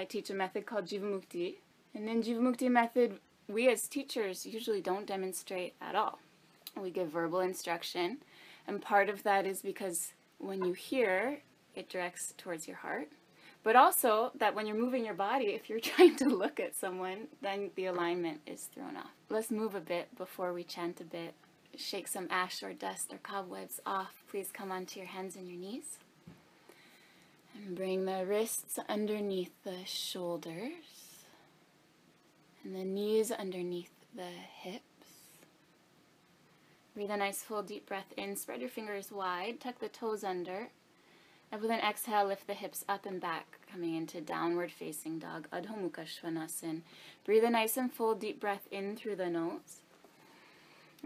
I teach a method called Jivamukti. And in Jivamukti method, we as teachers usually don't demonstrate at all. We give verbal instruction, and part of that is because when you hear, it directs towards your heart. But also that when you're moving your body, if you're trying to look at someone, then the alignment is thrown off. Let's move a bit before we chant a bit. Shake some ash or dust or cobwebs off. Please come onto your hands and your knees. And bring the wrists underneath the shoulders. And the knees underneath the hips. Breathe a nice full deep breath in. Spread your fingers wide. Tuck the toes under. And with an exhale, lift the hips up and back, coming into downward facing dog, Adho Mukha Svanasana. Breathe a nice and full deep breath in through the nose.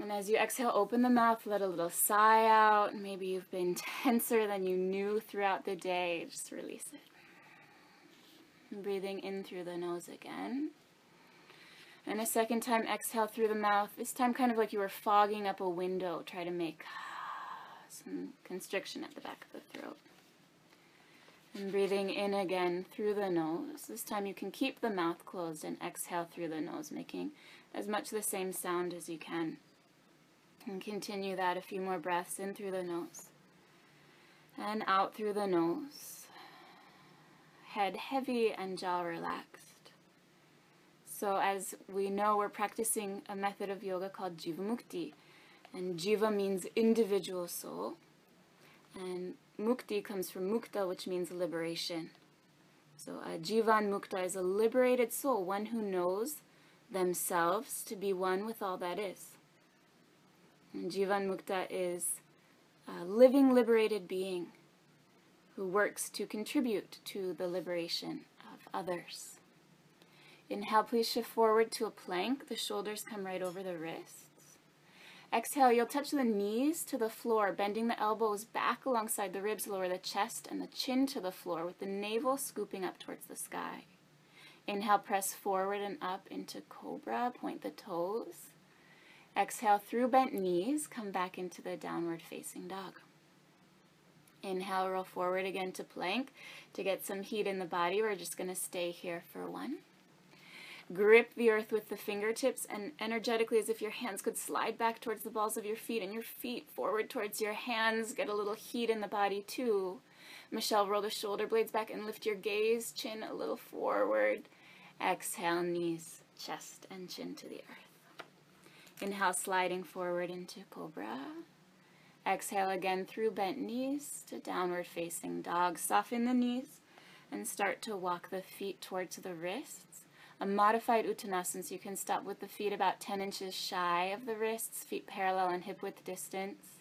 And as you exhale, open the mouth, let a little sigh out. Maybe you've been tenser than you knew throughout the day. Just release it. And breathing in through the nose again. And a second time, exhale through the mouth. This time, kind of like you were fogging up a window. Try to make some constriction at the back of the throat. And breathing in again through the nose. This time you can keep the mouth closed and exhale through the nose, making as much the same sound as you can. And continue that a few more breaths in through the nose. And out through the nose. Head heavy and jaw relaxed. So as we know, we're practicing a method of yoga called Jivamukti. And Jiva means individual soul. And Mukti comes from Mukta, which means liberation. So a Jivan Mukta is a liberated soul, one who knows themselves to be one with all that is. And Jivan Mukta is a living liberated being who works to contribute to the liberation of others. Inhale, please shift forward to a plank. The shoulders come right over the wrists. Exhale, you'll touch the knees to the floor, bending the elbows back alongside the ribs, lower the chest and the chin to the floor with the navel scooping up towards the sky. Inhale, press forward and up into cobra, point the toes. Exhale through bent knees, come back into the downward facing dog. Inhale, roll forward again to plank. To get some heat in the body, we're just going to stay here for one. Grip the earth with the fingertips and energetically as if your hands could slide back towards the balls of your feet and your feet forward towards your hands. Get a little heat in the body too. Michelle, roll the shoulder blades back and lift your gaze, chin a little forward. Exhale, knees, chest, and chin to the earth. Inhale, sliding forward into cobra. Exhale again through bent knees to downward facing dog. Soften the knees and start to walk the feet towards the wrists. A modified Uttanasana, so you can stop with the feet about 10 inches shy of the wrists, feet parallel and hip width distance.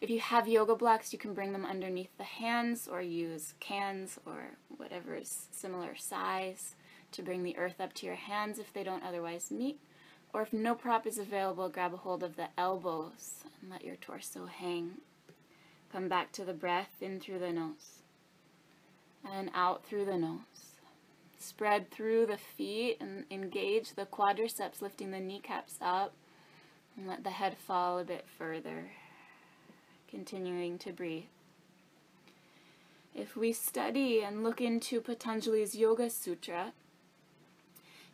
If you have yoga blocks, you can bring them underneath the hands or use cans or whatever is similar size to bring the earth up to your hands if they don't otherwise meet. Or if no prop is available, grab a hold of the elbows and let your torso hang. Come back to the breath in through the nose and out through the nose. Spread through the feet and engage the quadriceps, lifting the kneecaps up. And let the head fall a bit further. Continuing to breathe. If we study and look into Patanjali's Yoga Sutra,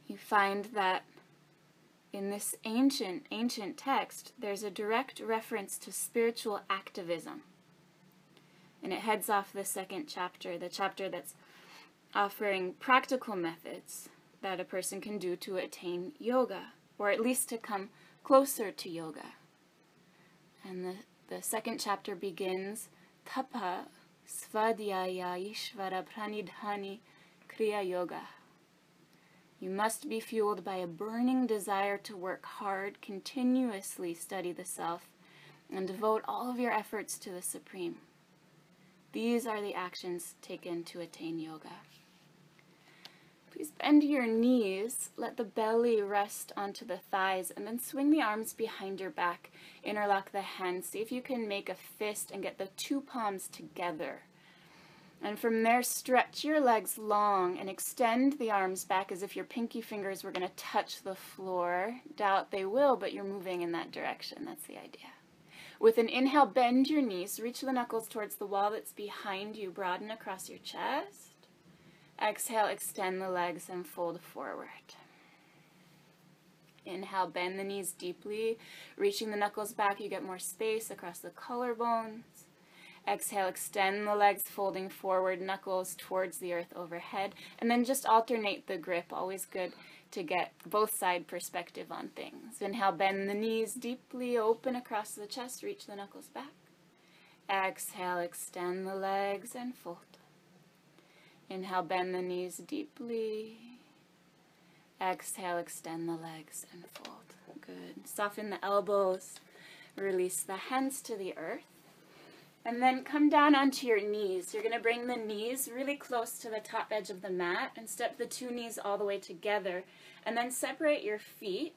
you find that in this ancient, ancient text, there's a direct reference to spiritual activism. And it heads off the second chapter, the chapter that's offering practical methods that a person can do to attain yoga, or at least to come closer to yoga. And the, the second chapter begins Tapa Svadhyaya Ishvara Pranidhani Kriya Yoga. You must be fueled by a burning desire to work hard, continuously study the self, and devote all of your efforts to the Supreme. These are the actions taken to attain yoga. Please bend your knees, let the belly rest onto the thighs, and then swing the arms behind your back. Interlock the hands. See if you can make a fist and get the two palms together. And from there, stretch your legs long and extend the arms back as if your pinky fingers were going to touch the floor. Doubt they will, but you're moving in that direction. That's the idea. With an inhale, bend your knees, reach the knuckles towards the wall that's behind you, broaden across your chest. Exhale, extend the legs and fold forward. Inhale, bend the knees deeply, reaching the knuckles back. You get more space across the collarbones. Exhale, extend the legs, folding forward, knuckles towards the earth overhead. And then just alternate the grip. Always good to get both side perspective on things. Inhale, bend the knees deeply, open across the chest, reach the knuckles back. Exhale, extend the legs and fold. Inhale, bend the knees deeply. Exhale, extend the legs and fold. Good. Soften the elbows. Release the hands to the earth. And then come down onto your knees. You're going to bring the knees really close to the top edge of the mat and step the two knees all the way together. And then separate your feet.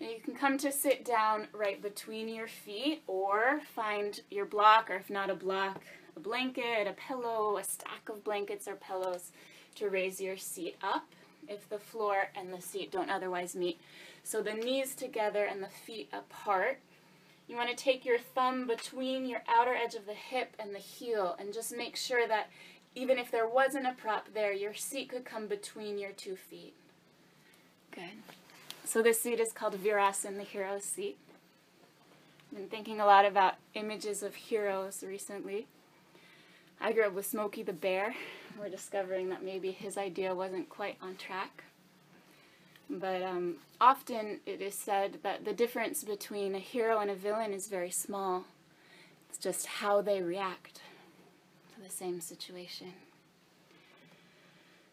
And you can come to sit down right between your feet or find your block, or if not a block, a blanket, a pillow, a stack of blankets or pillows to raise your seat up if the floor and the seat don't otherwise meet. So the knees together and the feet apart. You want to take your thumb between your outer edge of the hip and the heel and just make sure that even if there wasn't a prop there, your seat could come between your two feet. Good. So this seat is called Virasana, the hero seat. I've been thinking a lot about images of heroes recently. I grew up with Smokey the Bear. We're discovering that maybe his idea wasn't quite on track. But um, often it is said that the difference between a hero and a villain is very small. It's just how they react to the same situation.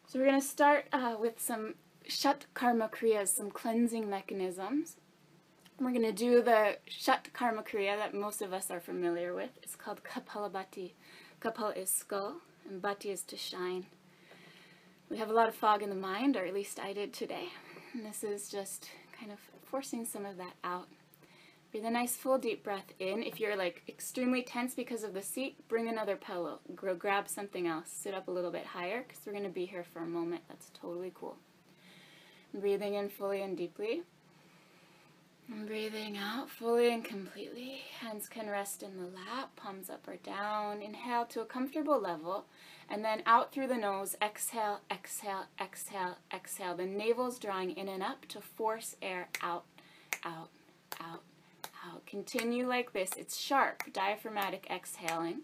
So we're going to start uh, with some Shat Karma Kriyas, some cleansing mechanisms. We're going to do the Shat Karma Kriya that most of us are familiar with. It's called Kapalabhati. Kapal is skull, and Bhati is to shine. We have a lot of fog in the mind, or at least I did today. And this is just kind of forcing some of that out. Breathe a nice full deep breath in. If you're like extremely tense because of the seat, bring another pillow. grab something else. Sit up a little bit higher because we're going to be here for a moment. That's totally cool. Breathing in fully and deeply. And breathing out fully and completely. Hands can rest in the lap, palms up or down. Inhale to a comfortable level. And then out through the nose, exhale, exhale, exhale, exhale. The navel's drawing in and up to force air out, out, out, out. Continue like this. It's sharp, diaphragmatic exhaling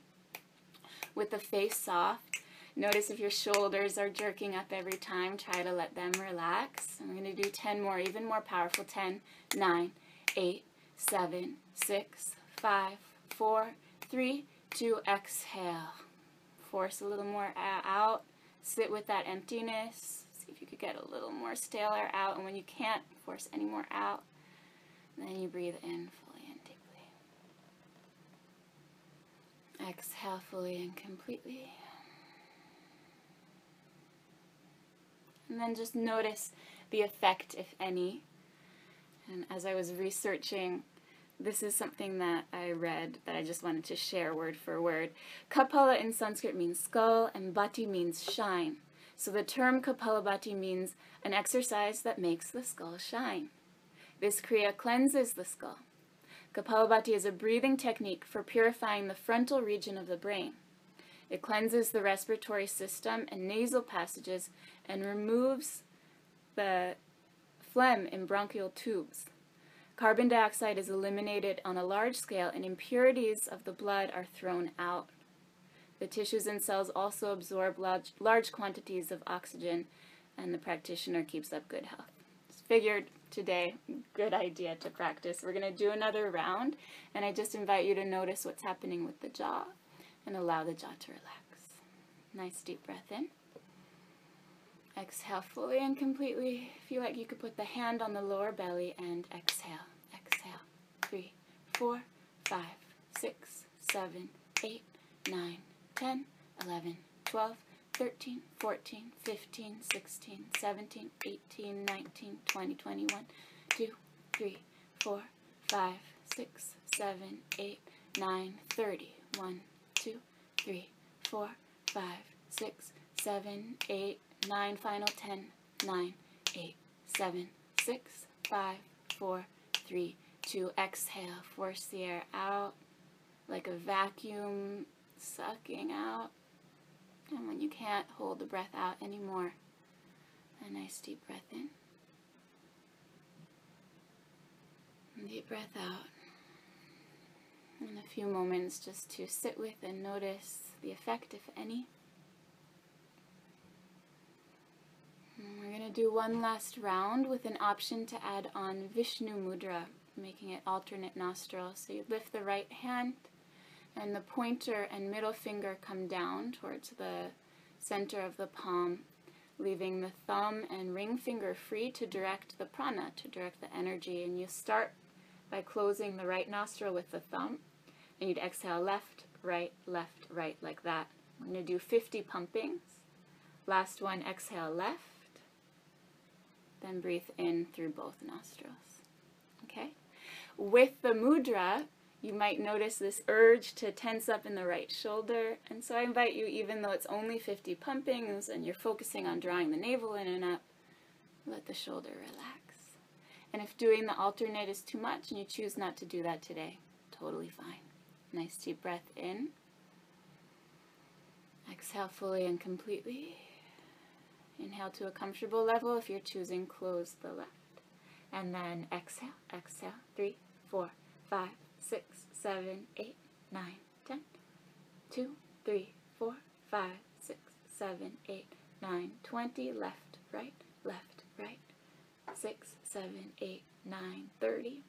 with the face soft. Notice if your shoulders are jerking up every time, try to let them relax. I'm going to do 10 more, even more powerful. 10, 9, 8, 7, 6, 5, 4, 3, 2, exhale. Force a little more out. Sit with that emptiness. See if you could get a little more stale air out. And when you can't, force any more out. then you breathe in fully and deeply. Exhale fully and completely. And then just notice the effect, if any. And as I was researching, this is something that I read that I just wanted to share word for word. Kapala in Sanskrit means skull, and bhati means shine. So the term Kapalabhati means an exercise that makes the skull shine. This Kriya cleanses the skull. Kapalabhati is a breathing technique for purifying the frontal region of the brain. It cleanses the respiratory system and nasal passages and removes the phlegm in bronchial tubes. Carbon dioxide is eliminated on a large scale and impurities of the blood are thrown out. The tissues and cells also absorb large, large quantities of oxygen and the practitioner keeps up good health. Just figured today, good idea to practice. We're going to do another round and I just invite you to notice what's happening with the jaw and allow the jaw to relax. Nice deep breath in. Exhale fully and completely. Feel like you could put the hand on the lower belly and exhale. Exhale. Three, four, five, six, seven, eight, nine, ten, eleven, twelve, thirteen, fourteen, fifteen, sixteen, seventeen, eighteen, nineteen, twenty, twenty-one, two, three, four, five, six, seven, eight, nine, thirty. One, three, four, five, six, seven, eight, nine, final ten, nine, eight, seven, six, five, four, three, two. Exhale, force the air out like a vacuum sucking out. And when you can't hold the breath out anymore, a nice deep breath in. Deep breath out. And a few moments just to sit with and notice the effect, if any. And we're going to do one last round with an option to add on Vishnu Mudra, making it alternate nostrils. So you lift the right hand and the pointer and middle finger come down towards the center of the palm, leaving the thumb and ring finger free to direct the prana, to direct the energy. And you start by closing the right nostril with the thumb, and you'd exhale left, right, left, right, like that. I'm going to do 50 pumpings. Last one, exhale left, then breathe in through both nostrils. Okay? With the mudra, you might notice this urge to tense up in the right shoulder. And so I invite you, even though it's only 50 pumpings and you're focusing on drawing the navel in and up, let the shoulder relax. And if doing the alternate is too much and you choose not to do that today, totally fine. Nice deep breath in. Exhale fully and completely. Inhale to a comfortable level. If you're choosing, close the left. And then exhale, exhale. Three, four, five, six, seven, eight, nine, ten. Two, three, four, five, six, seven, eight, nine, twenty. Left, right, left, right. Six, seven, eight, nine, thirty.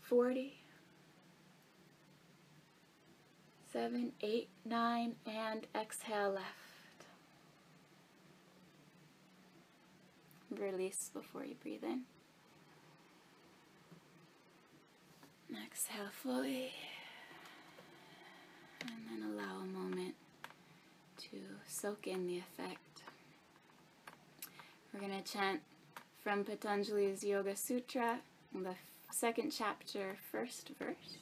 Forty. Seven, eight, nine, and exhale left. Release before you breathe in. Exhale fully. And then allow a moment to soak in the effect. We're going to chant from Patanjali's Yoga Sutra, the second chapter, first verse.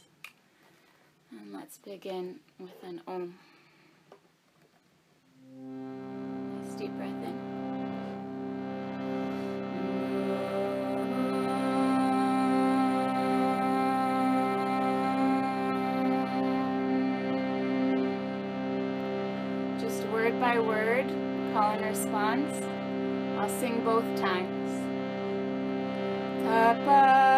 And let's begin with an Om. Nice deep breath in. Just word by word, call and response. I'll sing both times. Tapa,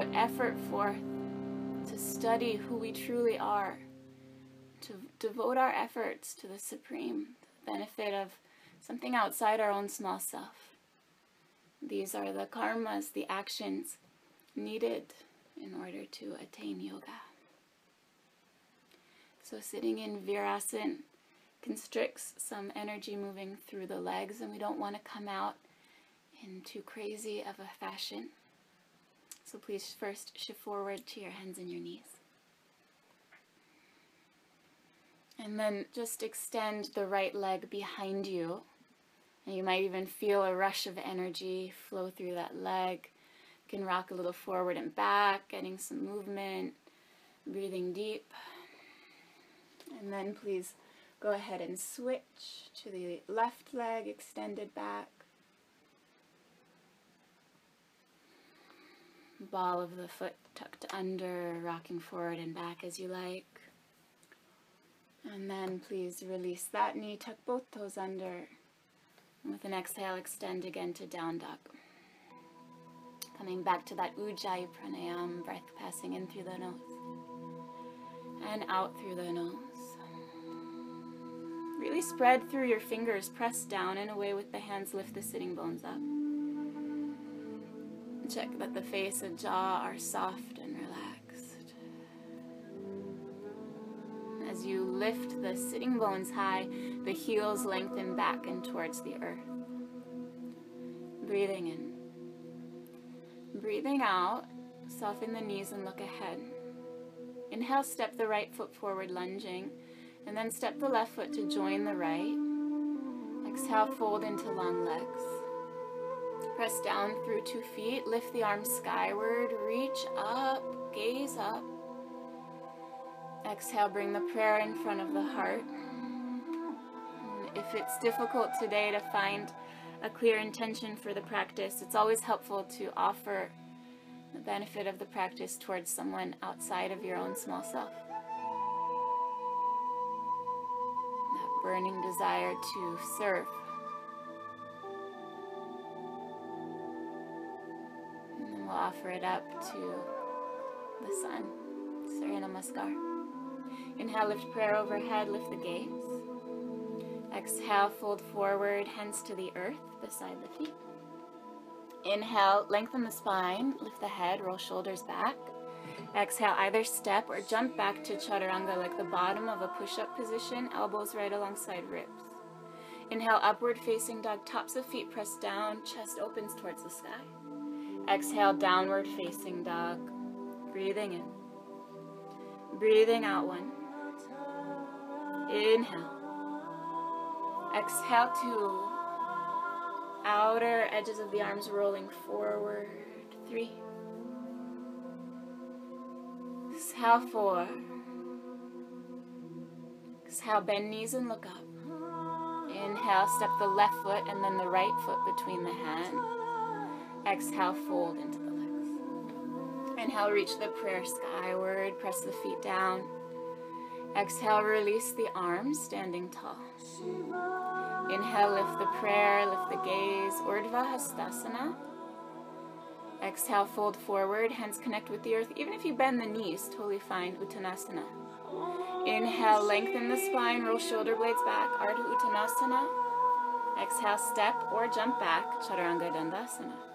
put effort forth, to study who we truly are, to devote our efforts to the Supreme, the benefit of something outside our own small self. These are the karmas, the actions needed in order to attain yoga. So, sitting in Virasana constricts some energy moving through the legs, and we don't want to come out in too crazy of a fashion. So, please first shift forward to your hands and your knees. And then just extend the right leg behind you. And you might even feel a rush of energy flow through that leg. You can rock a little forward and back, getting some movement, breathing deep. And then please go ahead and switch to the left leg extended back. Ball of the foot tucked under, rocking forward and back as you like. And then please release that knee, tuck both toes under. And with an exhale, extend again to down dog. Coming back to that Ujjayi Pranayam, breath passing in through the nose and out through the nose. Really spread through your fingers, press down and away with the hands, lift the sitting bones up. Check that the face and jaw are soft and relaxed. As you lift the sitting bones high, the heels lengthen back and towards the earth. Breathing in. Breathing out, soften the knees and look ahead. Inhale, step the right foot forward, lunging, and then step the left foot to join the right. Exhale, fold into long legs. Press down through two feet, lift the arms skyward, reach up, gaze up. Exhale, bring the prayer in front of the heart. If it's difficult today to find a clear intention for the practice, it's always helpful to offer the benefit of the practice towards someone outside of your own small self. That burning desire to serve. Offer it up to the sun. Surya Namaskar. Inhale, lift prayer overhead, lift the gaze. Exhale, fold forward, hands to the earth beside the feet. Inhale, lengthen the spine, lift the head, roll shoulders back. Exhale, either step or jump back to chaturanga like the bottom of a push-up position, elbows right alongside ribs. Inhale, upward facing dog, tops of feet pressed down, chest opens towards the sky. Exhale, downward facing dog, breathing in. Breathing out one. Inhale. Exhale two outer edges of the arms rolling forward. Three. Exhale, four. Exhale, bend knees and look up. Inhale, step the left foot and then the right foot between the hands. Exhale, fold into the legs. Inhale, reach the prayer skyward, press the feet down. Exhale, release the arms, standing tall. Inhale, lift the prayer, lift the gaze, Urdhva Hastasana. Exhale, fold forward, hands connect with the earth. Even if you bend the knees, totally fine, Uttanasana. Inhale, lengthen the spine, roll shoulder blades back, Ardha Uttanasana. Exhale, step or jump back, Chaturanga Dandasana.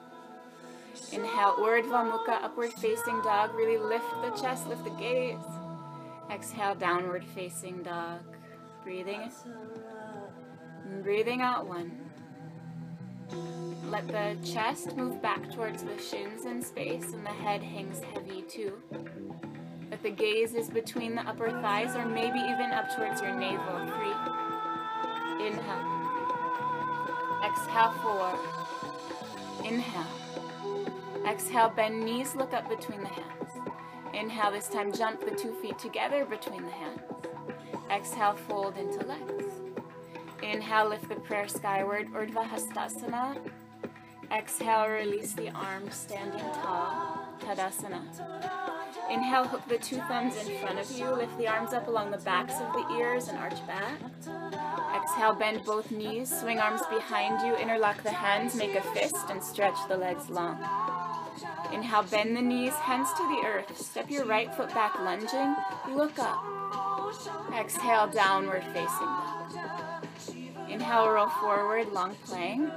Inhale, Urdhva Mukha, upward facing dog. Really lift the chest, lift the gaze. Exhale, downward facing dog. Breathing and breathing out one. Let the chest move back towards the shins in space and the head hangs heavy too. Let the gaze is between the upper thighs or maybe even up towards your navel. Three. Inhale. Exhale, four. Inhale. Exhale, bend knees, look up between the hands. Inhale, this time jump the two feet together between the hands. Exhale, fold into legs. Inhale, lift the prayer skyward, Urdhva Hastasana. Exhale, release the arms, standing tall, Tadasana. Inhale, hook the two thumbs in front of you, lift the arms up along the backs of the ears and arch back. Exhale, bend both knees, swing arms behind you, interlock the hands, make a fist, and stretch the legs long. Inhale, bend the knees, hands to the earth. Step your right foot back, lunging. Look up. Exhale, downward facing dog. Inhale, roll forward, long plank.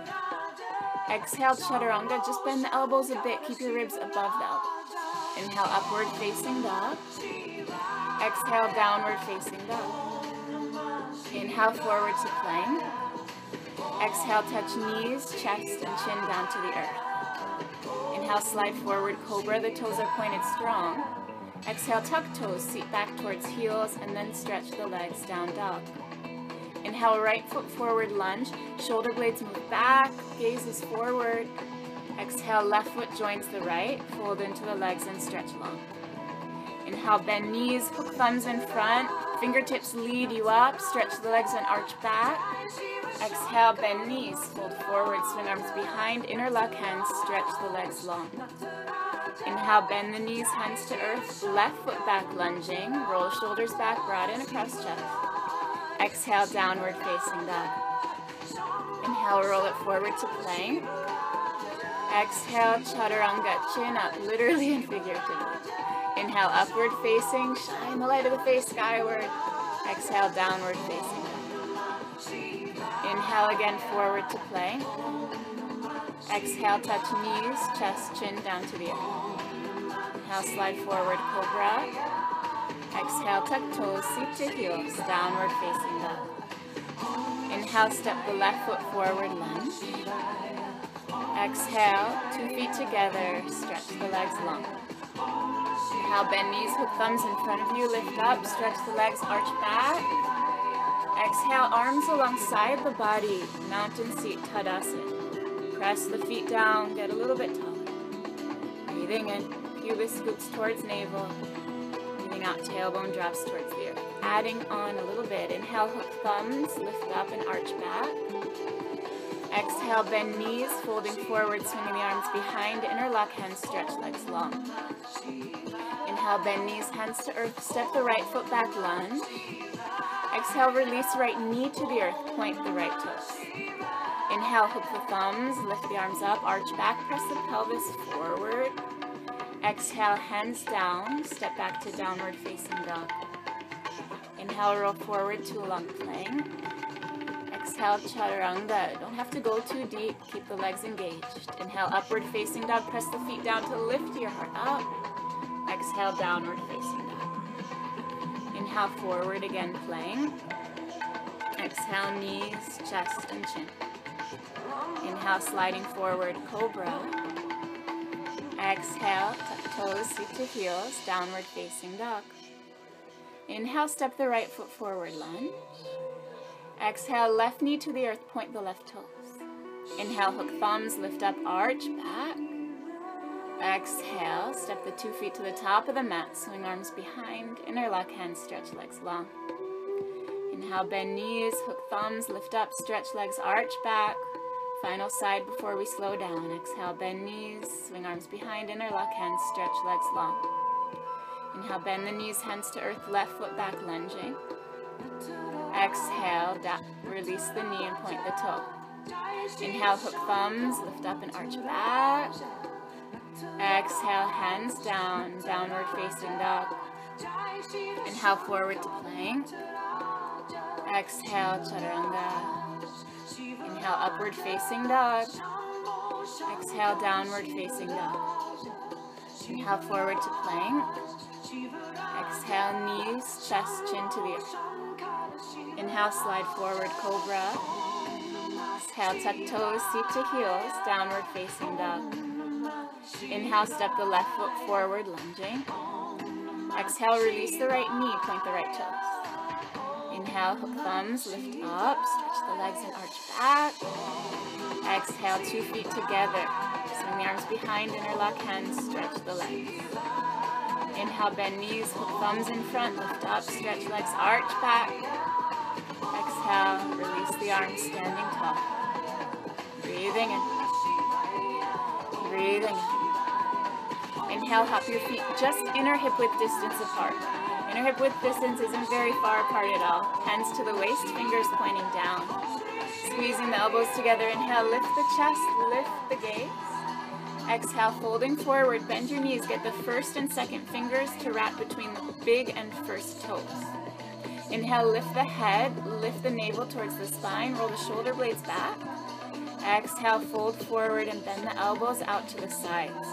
Exhale, chaturanga. Just bend the elbows a bit. Keep your ribs above the elbows. Inhale, upward facing dog. Exhale, downward facing dog. Inhale, forward to plank. Exhale, touch knees, chest, and chin down to the earth. Inhale, slide forward, cobra. The toes are pointed strong. Exhale, tuck toes, seat back towards heels, and then stretch the legs down dog. Inhale, right foot forward lunge. Shoulder blades move back, gaze is forward. Exhale, left foot joins the right. Fold into the legs and stretch long. Inhale, bend knees, hook thumbs in front. Fingertips lead you up. Stretch the legs and arch back. Exhale, bend knees, fold forward, swing arms behind, interlock hands, stretch the legs long. Inhale, bend the knees, hands to earth, left foot back lunging, roll shoulders back, broaden across chest. Exhale, downward facing dog. Inhale, roll it forward to plank. Exhale, chaturanga, chin up, literally and figuratively. Inhale, upward facing, shine the light of the face skyward. Exhale, downward facing. Inhale again, forward to plank. Exhale, touch knees, chest, chin down to the earth. Inhale, slide forward, cobra. Exhale, tuck toes, seat to heels, downward facing dog. Inhale, step the left foot forward, lunge. Exhale, two feet together, stretch the legs long. Inhale, bend knees, hook thumbs in front of you, lift up, stretch the legs, arch back. Exhale, arms alongside the body, mountain seat, Tadasana. Press the feet down, get a little bit taller. Breathing in, pubis scoops towards navel. Breathing out, tailbone drops towards the earth. Adding on a little bit. Inhale, hook thumbs, lift up and arch back. Exhale, bend knees, folding forward, swinging the arms behind, interlock hands, stretch legs long. Inhale, bend knees, hands to earth, step the right foot back, lunge. Exhale, release right knee to the earth, point the right toes. Inhale, hook the thumbs, lift the arms up, arch back, press the pelvis forward. Exhale, hands down, step back to downward facing dog. Inhale, roll forward to a long plank. Exhale, chaturanga. Don't have to go too deep, keep the legs engaged. Inhale, upward facing dog, press the feet down to lift your heart up. Exhale, downward facing. Inhale, forward again, plank. Exhale, knees, chest, and chin. Inhale, sliding forward, cobra. Exhale, toes, seat to heels, downward facing dog. Inhale, step the right foot forward, lunge. Exhale, left knee to the earth, point the left toes. Inhale, hook thumbs, lift up, arch, back. Exhale, step the two feet to the top of the mat, swing arms behind, interlock hands, stretch legs long. Inhale, bend knees, hook thumbs, lift up, stretch legs, arch back. Final side before we slow down. Exhale, bend knees, swing arms behind, interlock hands, stretch legs long. Inhale, bend the knees, hands to earth, left foot back, lunging. Exhale, down, release the knee and point the toe. Inhale, hook thumbs, lift up and arch back. Exhale, hands down, downward facing dog. Inhale, forward to plank. Exhale, chaturanga. Inhale, upward facing dog. Exhale, downward facing dog. Inhale, forward to plank. Exhale, knees, chest, chin to the earth. Inhale, slide forward, cobra. Exhale, tuck toes, seat to heels, downward facing dog. Inhale, step the left foot forward, lunging. Exhale, release the right knee, point the right toes. Inhale, hook thumbs, lift up, stretch the legs and arch back. Exhale, two feet together. Swing the arms behind, interlock hands, stretch the legs. Inhale, bend knees, hook thumbs in front, lift up, stretch legs, arch back. Exhale, release the arms, standing tall. Breathing in. Breathing. Inhale, hop your feet just inner hip width distance apart. Inner hip width distance isn't very far apart at all. Hands to the waist, fingers pointing down. Squeezing the elbows together. Inhale, lift the chest, lift the gaze. Exhale, folding forward, bend your knees. Get the first and second fingers to wrap between the big and first toes. Inhale, lift the head, lift the navel towards the spine, roll the shoulder blades back. Exhale, fold forward and bend the elbows out to the sides.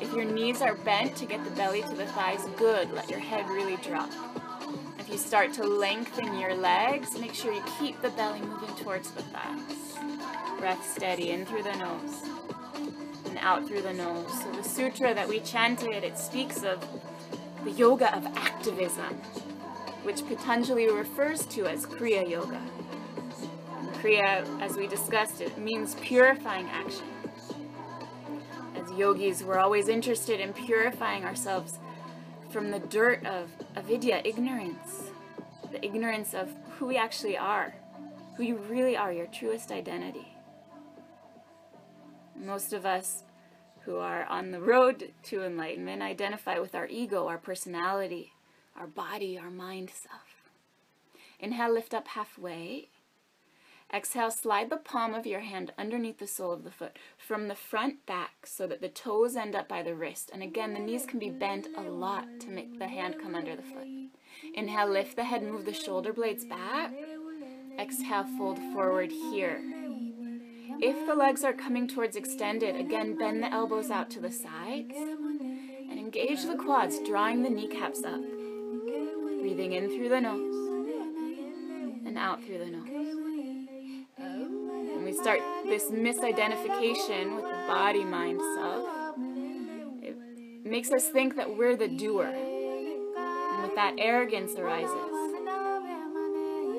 If your knees are bent to get the belly to the thighs, good. Let your head really drop. If you start to lengthen your legs, make sure you keep the belly moving towards the thighs. Breath steady in through the nose and out through the nose. So the sutra that we chanted, it speaks of the yoga of activism, which Patanjali refers to as Kriya Yoga. Kriya, as we discussed, it means purifying action. As yogis, we're always interested in purifying ourselves from the dirt of avidya, ignorance, the ignorance of who we actually are, who you really are, your truest identity. Most of us who are on the road to enlightenment identify with our ego, our personality, our body, our mind self. Inhale, lift up halfway. Exhale, slide the palm of your hand underneath the sole of the foot from the front back so that the toes end up by the wrist. And again, the knees can be bent a lot to make the hand come under the foot. Inhale, lift the head, move the shoulder blades back. Exhale, fold forward here. If the legs are coming towards extended, again, bend the elbows out to the sides and engage the quads, drawing the kneecaps up. Breathing in through the nose and out through the nose start this misidentification with the body mind self, it makes us think that we're the doer. And with that, arrogance arises.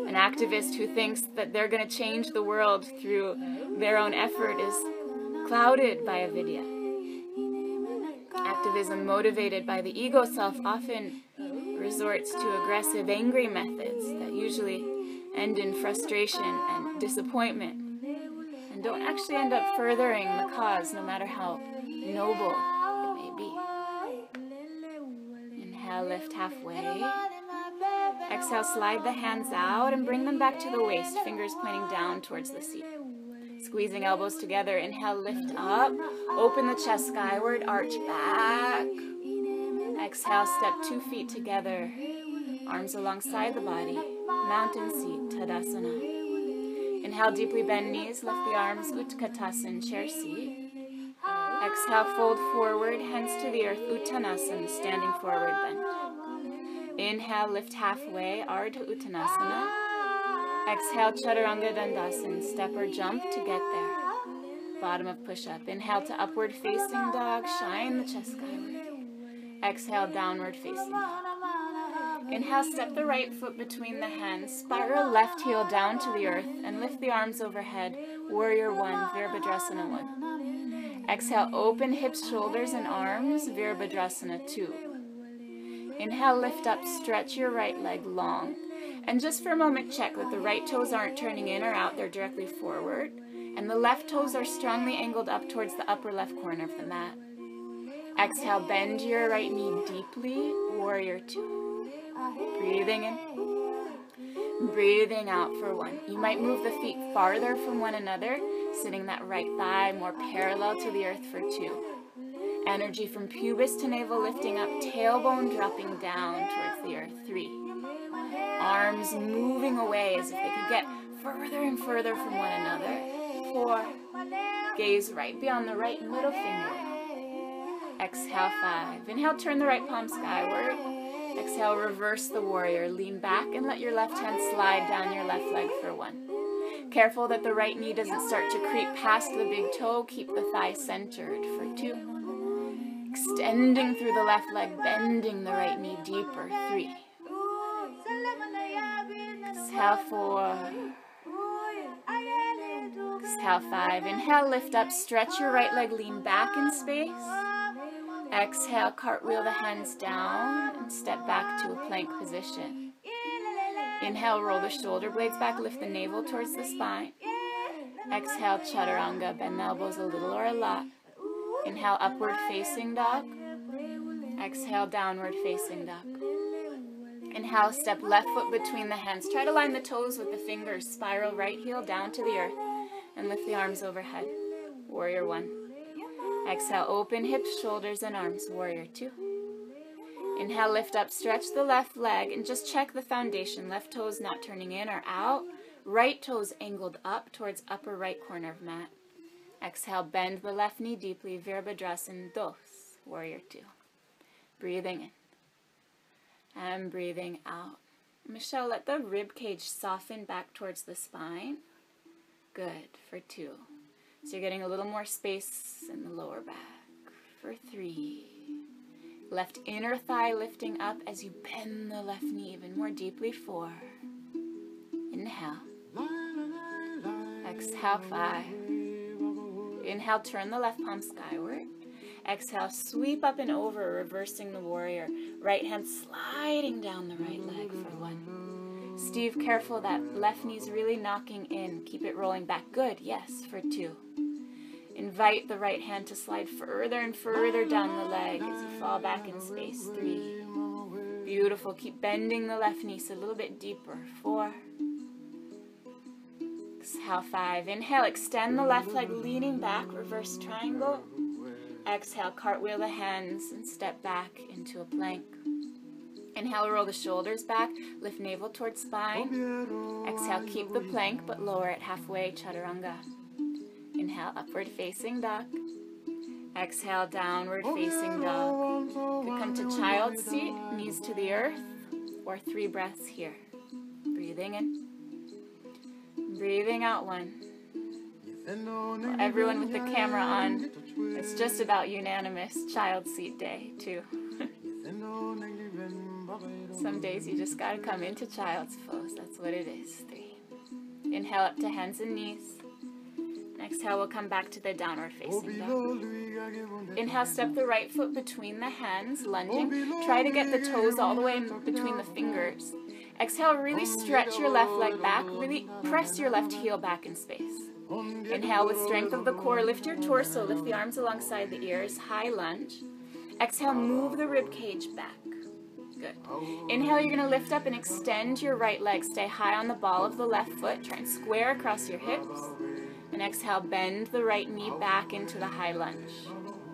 An activist who thinks that they're going to change the world through their own effort is clouded by avidya. Activism motivated by the ego self often resorts to aggressive, angry methods that usually end in frustration and disappointment don't actually end up furthering the cause, no matter how noble it may be. Inhale, lift halfway. Exhale, slide the hands out and bring them back to the waist, fingers pointing down towards the seat. Squeezing elbows together. Inhale, lift up. Open the chest skyward, arch back. Exhale, step two feet together. Arms alongside the body. Mountain seat, Tadasana. Inhale, deeply bend knees, lift the arms, Utkatasana, chair seat. Exhale, fold forward, hands to the earth, Uttanasana, standing forward bend. Inhale, lift halfway, Ardha Uttanasana. Exhale, Chaturanga Dandasana, step or jump to get there. Bottom of push-up. Inhale to upward facing dog, shine the chest skyward. Exhale, downward facing dog. Inhale, step the right foot between the hands. Spiral left heel down to the earth and lift the arms overhead. Warrior one, Virabhadrasana one. Exhale, open hips, shoulders, and arms. Virabhadrasana two. Inhale, lift up, stretch your right leg long. And just for a moment, check that the right toes aren't turning in or out, they're directly forward. And the left toes are strongly angled up towards the upper left corner of the mat. Exhale, bend your right knee deeply, warrior two. Breathing in. Breathing out for one. You might move the feet farther from one another, sitting that right thigh more parallel to the earth for two. Energy from pubis to navel lifting up, tailbone dropping down towards the earth. Three. Arms moving away as if they could get further and further from one another. Four. Gaze right beyond the right middle finger. Exhale, five. Inhale, turn the right palm skyward. Exhale, reverse the warrior. Lean back and let your left hand slide down your left leg for one. Careful that the right knee doesn't start to creep past the big toe. Keep the thigh centered for two. Extending through the left leg, bending the right knee deeper. Three. Exhale, four. Exhale, five. Inhale, lift up, stretch your right leg, lean back in space. Exhale, cartwheel the hands down and step back to a plank position. Inhale, roll the shoulder blades back, lift the navel towards the spine. Exhale, chaturanga, bend the elbows a little or a lot. Inhale, upward facing dog. Exhale, downward facing dog. Inhale, step left foot between the hands. Try to line the toes with the fingers. Spiral right heel down to the earth and lift the arms overhead. Warrior one. Exhale, open hips, shoulders, and arms. Warrior two. Inhale, lift up, stretch the left leg, and just check the foundation. Left toes not turning in or out. Right toes angled up towards upper right corner of mat. Exhale, bend the left knee deeply. Virabhadrasana dos. Warrior two. Breathing in. And breathing out. Michelle, let the rib cage soften back towards the spine. Good, for two. So you're getting a little more space in the lower back for three. Left inner thigh lifting up as you bend the left knee even more deeply. Four. Inhale. Exhale, five. Inhale, turn the left palm skyward. Exhale, sweep up and over, reversing the warrior. Right hand sliding down the right leg for one. Steve, careful that left knee's really knocking in. Keep it rolling back. Good, yes, for two. Invite the right hand to slide further and further down the leg as you fall back in space. Three. Beautiful. Keep bending the left knee so a little bit deeper. Four. Exhale, five. Inhale, extend the left leg, leaning back, reverse triangle. Exhale, cartwheel the hands and step back into a plank. Inhale, roll the shoulders back, lift navel towards spine. Exhale, keep the plank but lower it halfway, chaturanga. Inhale, upward facing dog. Exhale, downward facing dog. Could come to child's seat, knees to the earth, or three breaths here. Breathing in. Breathing out one. Well, everyone with the camera on, it's just about unanimous child seat day, too. Some days you just gotta come into child's pose. That's what it is. Three. Inhale up to hands and knees. Exhale, we'll come back to the downward facing dog. Inhale, step the right foot between the hands, lunging. Try to get the toes all the way between the fingers. Exhale, really stretch your left leg back. Really press your left heel back in space. Inhale with strength of the core, lift your torso, lift the arms alongside the ears, high lunge. Exhale, move the rib cage back. Good. Inhale, you're going to lift up and extend your right leg. Stay high on the ball of the left foot. Try and square across your hips. And exhale, bend the right knee back into the high lunge.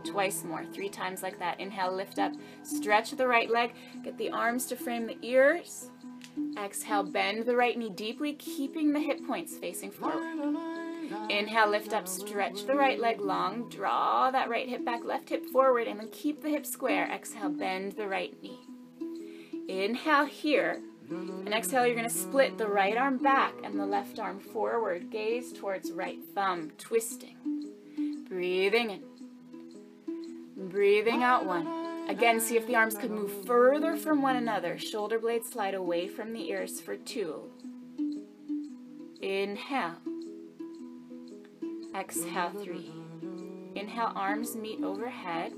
Twice more, three times like that. Inhale, lift up, stretch the right leg, get the arms to frame the ears. Exhale, bend the right knee deeply, keeping the hip points facing forward. Inhale, lift up, stretch the right leg long, draw that right hip back, left hip forward, and then keep the hip square. Exhale, bend the right knee. Inhale here, and exhale, you're going to split the right arm back and the left arm forward. Gaze towards right thumb, twisting. Breathing in. Breathing out one. Again, see if the arms could move further from one another. Shoulder blades slide away from the ears for two. Inhale. Exhale, three. Inhale, arms meet overhead.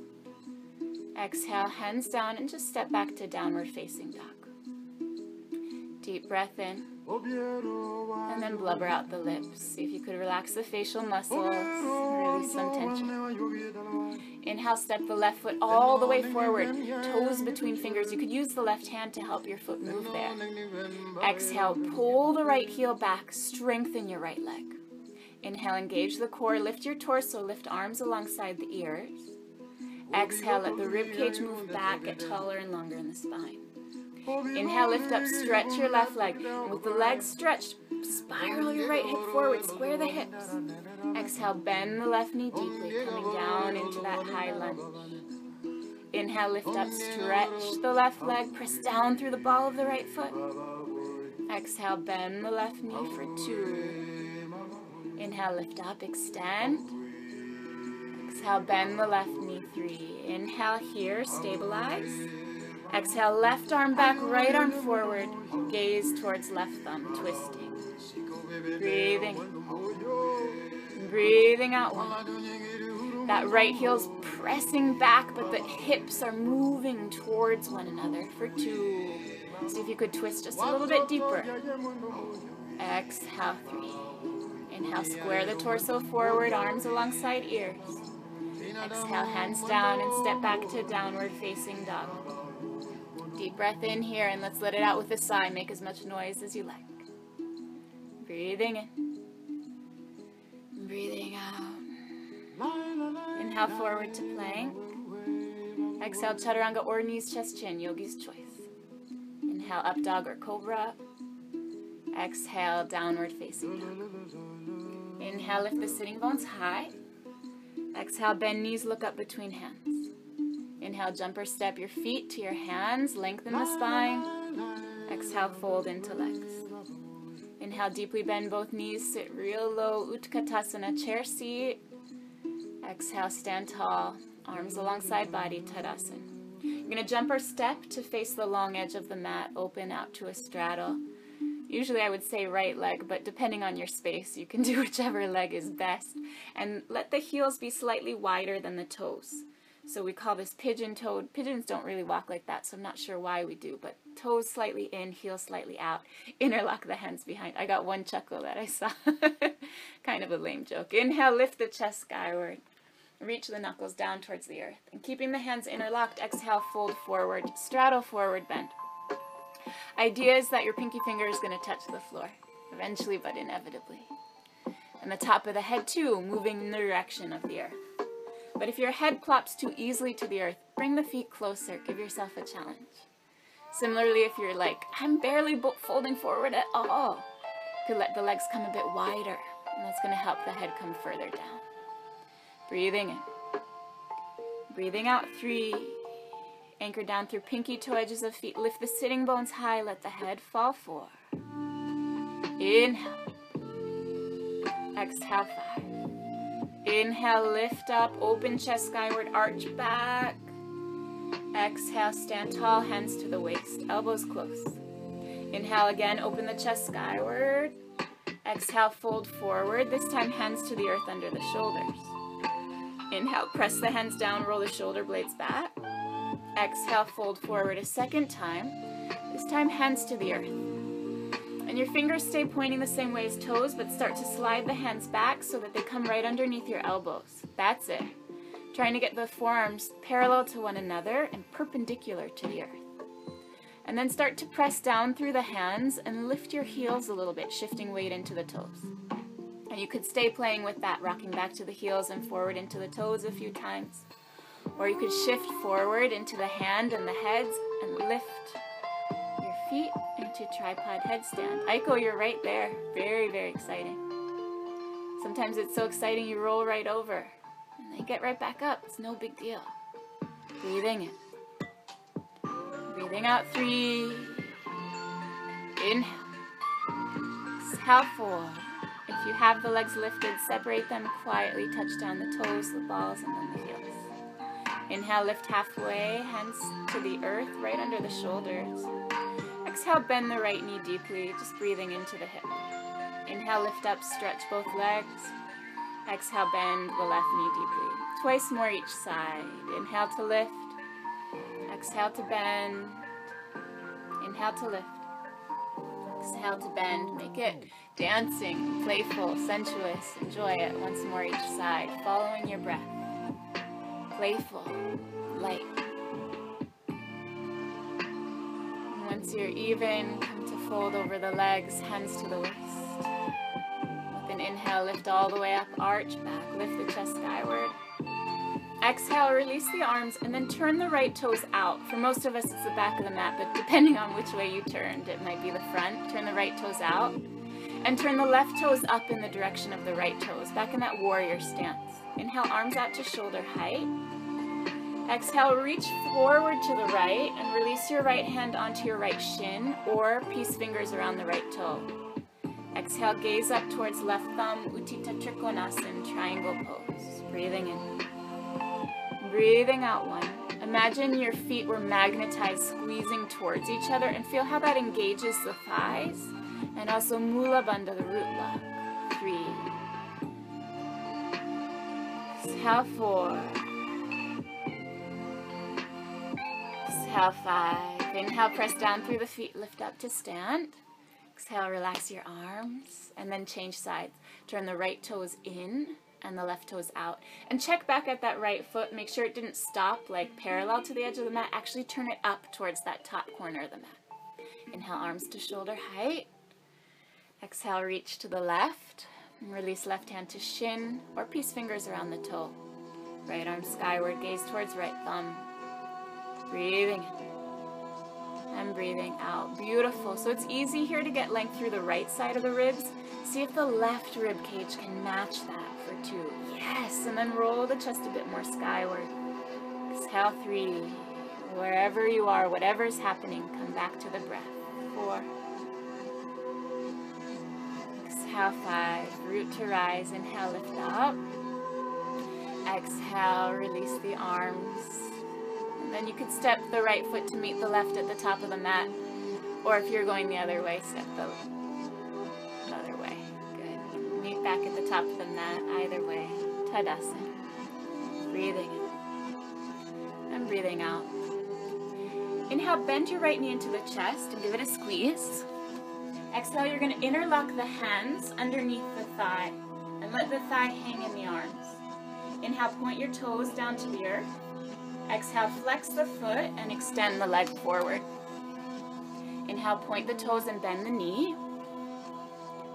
Exhale, hands down and just step back to downward facing dog. Deep breath in. And then blubber out the lips. See if you could relax the facial muscles, release some tension. Inhale, step the left foot all the way forward, toes between fingers. You could use the left hand to help your foot move there. Exhale, pull the right heel back, strengthen your right leg. Inhale, engage the core, lift your torso, lift arms alongside the ears. Exhale, let the rib cage move back, get taller and longer in the spine. Inhale, lift up, stretch your left leg. With the legs stretched, spiral your right hip forward, square the hips. Exhale, bend the left knee deeply, coming down into that high lunge. Inhale, lift up, stretch the left leg, press down through the ball of the right foot. Exhale, bend the left knee for two. Inhale, lift up, extend. Exhale, bend the left knee, three. Inhale here, stabilize. Exhale, left arm back, right arm forward. Gaze towards left thumb, twisting. Breathing. Breathing out one. That right heel's pressing back, but the hips are moving towards one another for two. See if you could twist just a little bit deeper. Exhale, three. Inhale, square the torso forward, arms alongside ears. Exhale, hands down and step back to downward facing dog. Deep breath in here and let's let it out with a sigh. Make as much noise as you like. Breathing in. Breathing out. Inhale forward to plank. Exhale, chaturanga or knees, chest, chin, yogi's choice. Inhale, up dog or cobra. Exhale, downward facing dog. Inhale, lift the sitting bones high. Exhale, bend knees, look up between hands. Inhale, jumper step your feet to your hands, lengthen the spine. Exhale, fold into legs. Inhale, deeply bend both knees, sit real low, Utkatasana, chair seat. Exhale, stand tall, arms alongside body, Tadasana. You're going to jump or step to face the long edge of the mat, open out to a straddle. Usually I would say right leg, but depending on your space, you can do whichever leg is best. And let the heels be slightly wider than the toes. So we call this pigeon toed. Pigeons don't really walk like that, so I'm not sure why we do, but toes slightly in, heels slightly out. Interlock the hands behind. I got one chuckle that I saw. kind of a lame joke. Inhale, lift the chest skyward. Reach the knuckles down towards the earth. And keeping the hands interlocked, exhale, fold forward, straddle forward, bend. Idea is that your pinky finger is going to touch the floor, eventually but inevitably. And the top of the head, too, moving in the direction of the earth. But if your head plops too easily to the earth, bring the feet closer. Give yourself a challenge. Similarly, if you're like, I'm barely folding forward at all, you could let the legs come a bit wider. And that's going to help the head come further down. Breathing in. Breathing out three. Anchor down through pinky toe edges of feet. Lift the sitting bones high. Let the head fall four. Inhale. Exhale five. Inhale, lift up, open chest skyward, arch back. Exhale, stand tall, hands to the waist, elbows close. Inhale again, open the chest skyward. Exhale, fold forward, this time hands to the earth under the shoulders. Inhale, press the hands down, roll the shoulder blades back. Exhale, fold forward a second time. This time, hands to the earth. And your fingers stay pointing the same way as toes, but start to slide the hands back so that they come right underneath your elbows. That's it. Trying to get the forearms parallel to one another and perpendicular to the earth. And then start to press down through the hands and lift your heels a little bit, shifting weight into the toes. And you could stay playing with that, rocking back to the heels and forward into the toes a few times. Or you could shift forward into the hand and the heads and lift your feet into tripod headstand. Aiko, you're right there. Very, very exciting. Sometimes it's so exciting you roll right over. And then get right back up. It's no big deal. Breathing in. Breathing out three. Inhale. Exhale four. If you have the legs lifted, separate them quietly. Touch down the toes, the balls, and then the heels. Inhale, lift halfway, hands to the earth, right under the shoulders. Exhale, bend the right knee deeply, just breathing into the hip. Inhale, lift up, stretch both legs. Exhale, bend the left knee deeply. Twice more each side. Inhale to lift. Exhale to bend. Inhale to lift. Exhale to bend. Make it dancing, playful, sensuous. Enjoy it once more each side, following your breath. Playful, light. Once you're even, come to fold over the legs, hands to the waist. With an inhale, lift all the way up, arch back, lift the chest skyward. Exhale, release the arms, and then turn the right toes out. For most of us, it's the back of the mat, but depending on which way you turned, it might be the front. Turn the right toes out, and turn the left toes up in the direction of the right toes, back in that warrior stance. Inhale, arms out to shoulder height. Exhale, reach forward to the right and release your right hand onto your right shin or peace fingers around the right toe. Exhale, gaze up towards left thumb, Utthita Trikonasana, triangle pose. Breathing in. Breathing out one. Imagine your feet were magnetized, squeezing towards each other, and feel how that engages the thighs. And also Mula Bandha, the root lock. Three. Exhale, four. Exhale, five. Inhale, press down through the feet, lift up to stand. Exhale, relax your arms, and then change sides. Turn the right toes in and the left toes out. And check back at that right foot. Make sure it didn't stop like parallel to the edge of the mat. Actually turn it up towards that top corner of the mat. Inhale, arms to shoulder height. Exhale, reach to the left. And release left hand to shin or peace fingers around the toe. Right arm skyward, gaze towards right thumb. Breathing in and breathing out. Beautiful. So it's easy here to get length through the right side of the ribs. See if the left rib cage can match that for two. Yes, and then roll the chest a bit more skyward. Exhale three. Wherever you are, whatever's happening, come back to the breath. Four. Exhale five. Root to rise. Inhale, lift up. Exhale, release the arms. Then you could step the right foot to meet the left at the top of the mat. Or if you're going the other way, step the other way. Good. Meet back at the top of the mat, either way. Tadasana. Breathing in. and breathing out. Inhale, bend your right knee into the chest and give it a squeeze. Exhale, you're going to interlock the hands underneath the thigh and let the thigh hang in the arms. Inhale, point your toes down to the earth. Exhale, flex the foot and extend the leg forward. Inhale, point the toes and bend the knee.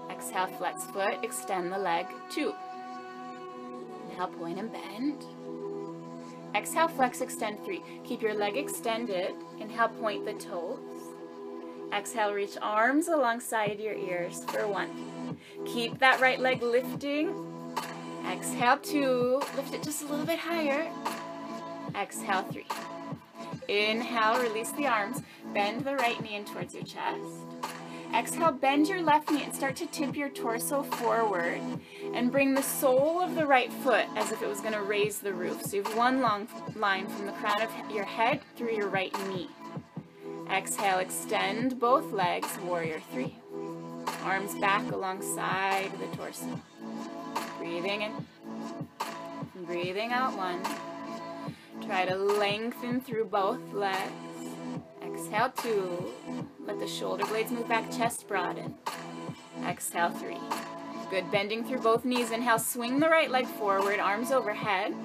Exhale, flex foot, extend the leg, two. Inhale, point and bend. Exhale, flex, extend, three. Keep your leg extended. Inhale, point the toes. Exhale, reach arms alongside your ears for one. Keep that right leg lifting. Exhale, two. Lift it just a little bit higher. Exhale, three. Inhale, release the arms. Bend the right knee in towards your chest. Exhale, bend your left knee and start to tip your torso forward and bring the sole of the right foot as if it was going to raise the roof. So you have one long line from the crown of your head through your right knee. Exhale, extend both legs, warrior three. Arms back alongside the torso. Breathing in. Breathing out one. Try to lengthen through both legs. Exhale, two. Let the shoulder blades move back, chest broaden. Exhale, three. Good, bending through both knees. Inhale, swing the right leg forward, arms overhead.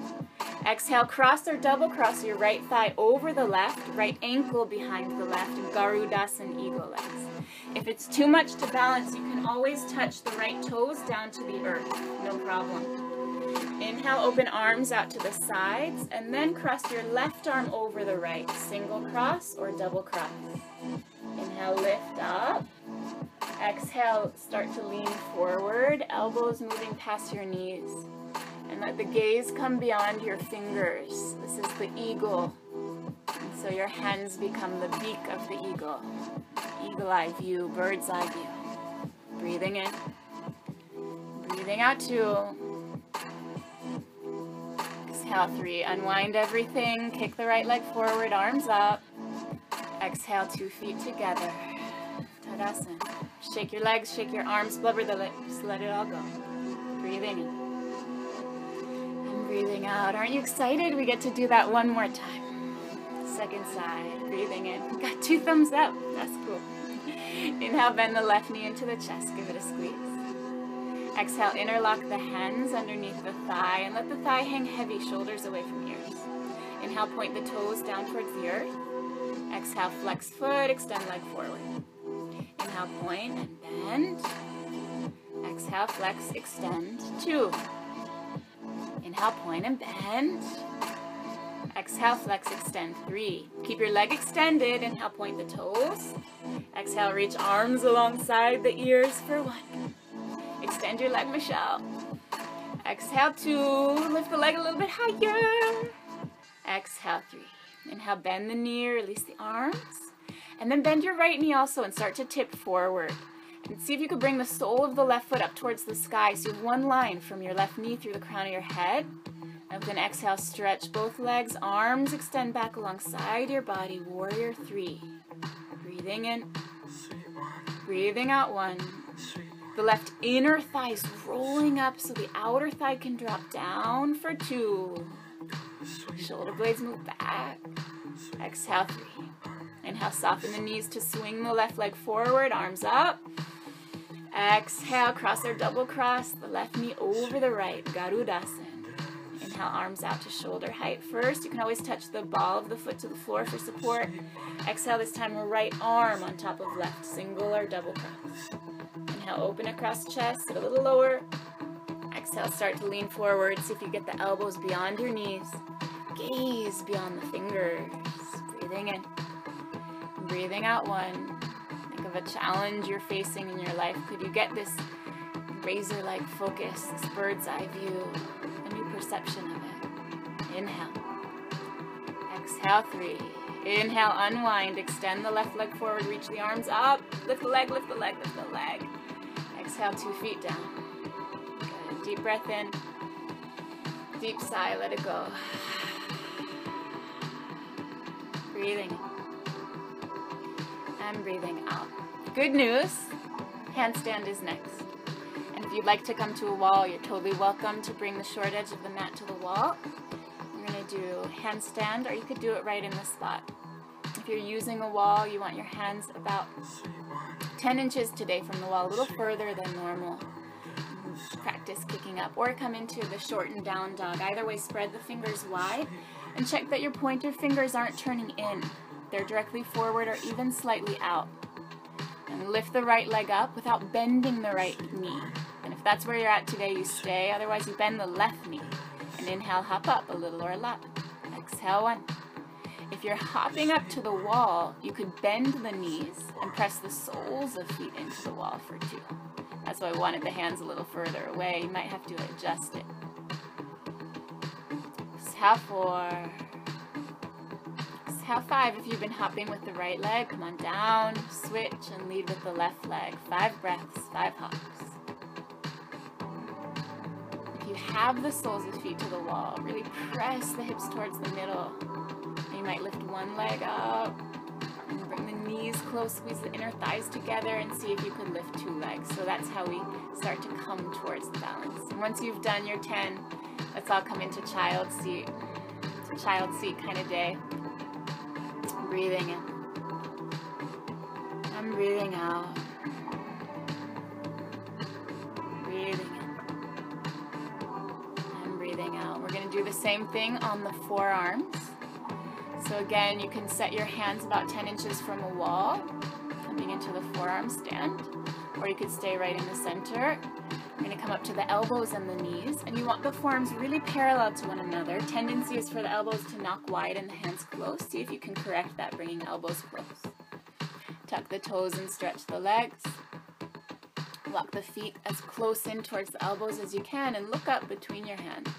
Exhale, cross or double cross your right thigh over the left, right ankle behind the left, Garudasana eagle legs. If it's too much to balance, you can always touch the right toes down to the earth, no problem. Inhale, open arms out to the sides, and then cross your left arm over the right. Single cross or double cross. Inhale, lift up. Exhale, start to lean forward, elbows moving past your knees. And let the gaze come beyond your fingers. This is the eagle. And so your hands become the beak of the eagle. Eagle eye view, bird's eye view. Breathing in. Breathing out two. Exhale, three. Unwind everything. Kick the right leg forward, arms up. Exhale, two feet together. Tadasana. Shake your legs, shake your arms, blubber the lips. Let it all go. Breathing in. And breathing out. Aren't you excited? We get to do that one more time. Second side. Breathing in. Got two thumbs up. That's cool. Inhale, bend the left knee into the chest. Give it a squeeze. Exhale, interlock the hands underneath the thigh and let the thigh hang heavy, shoulders away from ears. Inhale, point the toes down towards the earth. Exhale, flex foot, extend leg forward. Inhale, point and bend. Exhale, flex, extend, two. Inhale, point and bend. Exhale, flex, extend, three. Keep your leg extended. Inhale, point the toes. Exhale, reach arms alongside the ears for one. Extend your leg, Michelle. Exhale, two. Lift the leg a little bit higher. Exhale, three. Inhale, bend the knee, release the arms. And then bend your right knee also and start to tip forward. And see if you could bring the sole of the left foot up towards the sky. So you have one line from your left knee through the crown of your head. And with an exhale, stretch both legs, arms extend back alongside your body. Warrior three. Breathing in. Breathing out one. The left inner thigh is rolling up so the outer thigh can drop down for two. Shoulder blades move back. Exhale, three. Inhale, soften the knees to swing the left leg forward, arms up. Exhale, cross or double cross the left knee over the right, Garudasana. Inhale, arms out to shoulder height first. You can always touch the ball of the foot to the floor for support. Exhale, this time right arm on top of left, single or double cross. Inhale, open across chest, sit a little lower. Exhale, start to lean forward. See if you get the elbows beyond your knees. Gaze beyond the fingers. Breathing in. Breathing out one. Think of a challenge you're facing in your life. Could you get this razor-like focus, this bird's eye view, a new perception of it? Inhale. Exhale, three. Inhale, unwind. Extend the left leg forward. Reach the arms up. Lift the leg, lift the leg, lift the leg. Exhale, two feet down. Good. Deep breath in. Deep sigh, let it go. Breathing. And breathing out. Good news. Handstand is next. And if you'd like to come to a wall, you're totally welcome to bring the short edge of the mat to the wall. We're going to do handstand or you could do it right in the spot. If you're using a wall, you want your hands about 10 inches today from the wall, a little further than normal. Practice kicking up or come into the shortened down dog. Either way, spread the fingers wide and check that your pointer fingers aren't turning in. They're directly forward or even slightly out. And lift the right leg up without bending the right knee. And if that's where you're at today, you stay. Otherwise, you bend the left knee. And inhale, hop up a little or a lot. Exhale, one. If you're hopping up to the wall, you could bend the knees and press the soles of feet into the wall for two. That's why I wanted the hands a little further away. You might have to adjust it. Exhale, four. Exhale, five. If you've been hopping with the right leg, come on down, switch, and lead with the left leg. Five breaths, five hops. If you have the soles of feet to the wall, really press the hips towards the middle might lift one leg up and bring the knees close, squeeze the inner thighs together and see if you can lift two legs. So that's how we start to come towards the balance. And once you've done your 10, let's all come into child seat. Child seat kind of day. Breathing in. I'm breathing out. Breathing in. And breathing out. We're going to do the same thing on the forearms. So again, you can set your hands about 10 inches from a wall, coming into the forearm stand, or you could stay right in the center. You're going to come up to the elbows and the knees, and you want the forearms really parallel to one another. Tendency is for the elbows to knock wide and the hands close. See if you can correct that, bringing elbows close. Tuck the toes and stretch the legs. Walk the feet as close in towards the elbows as you can, and look up between your hands.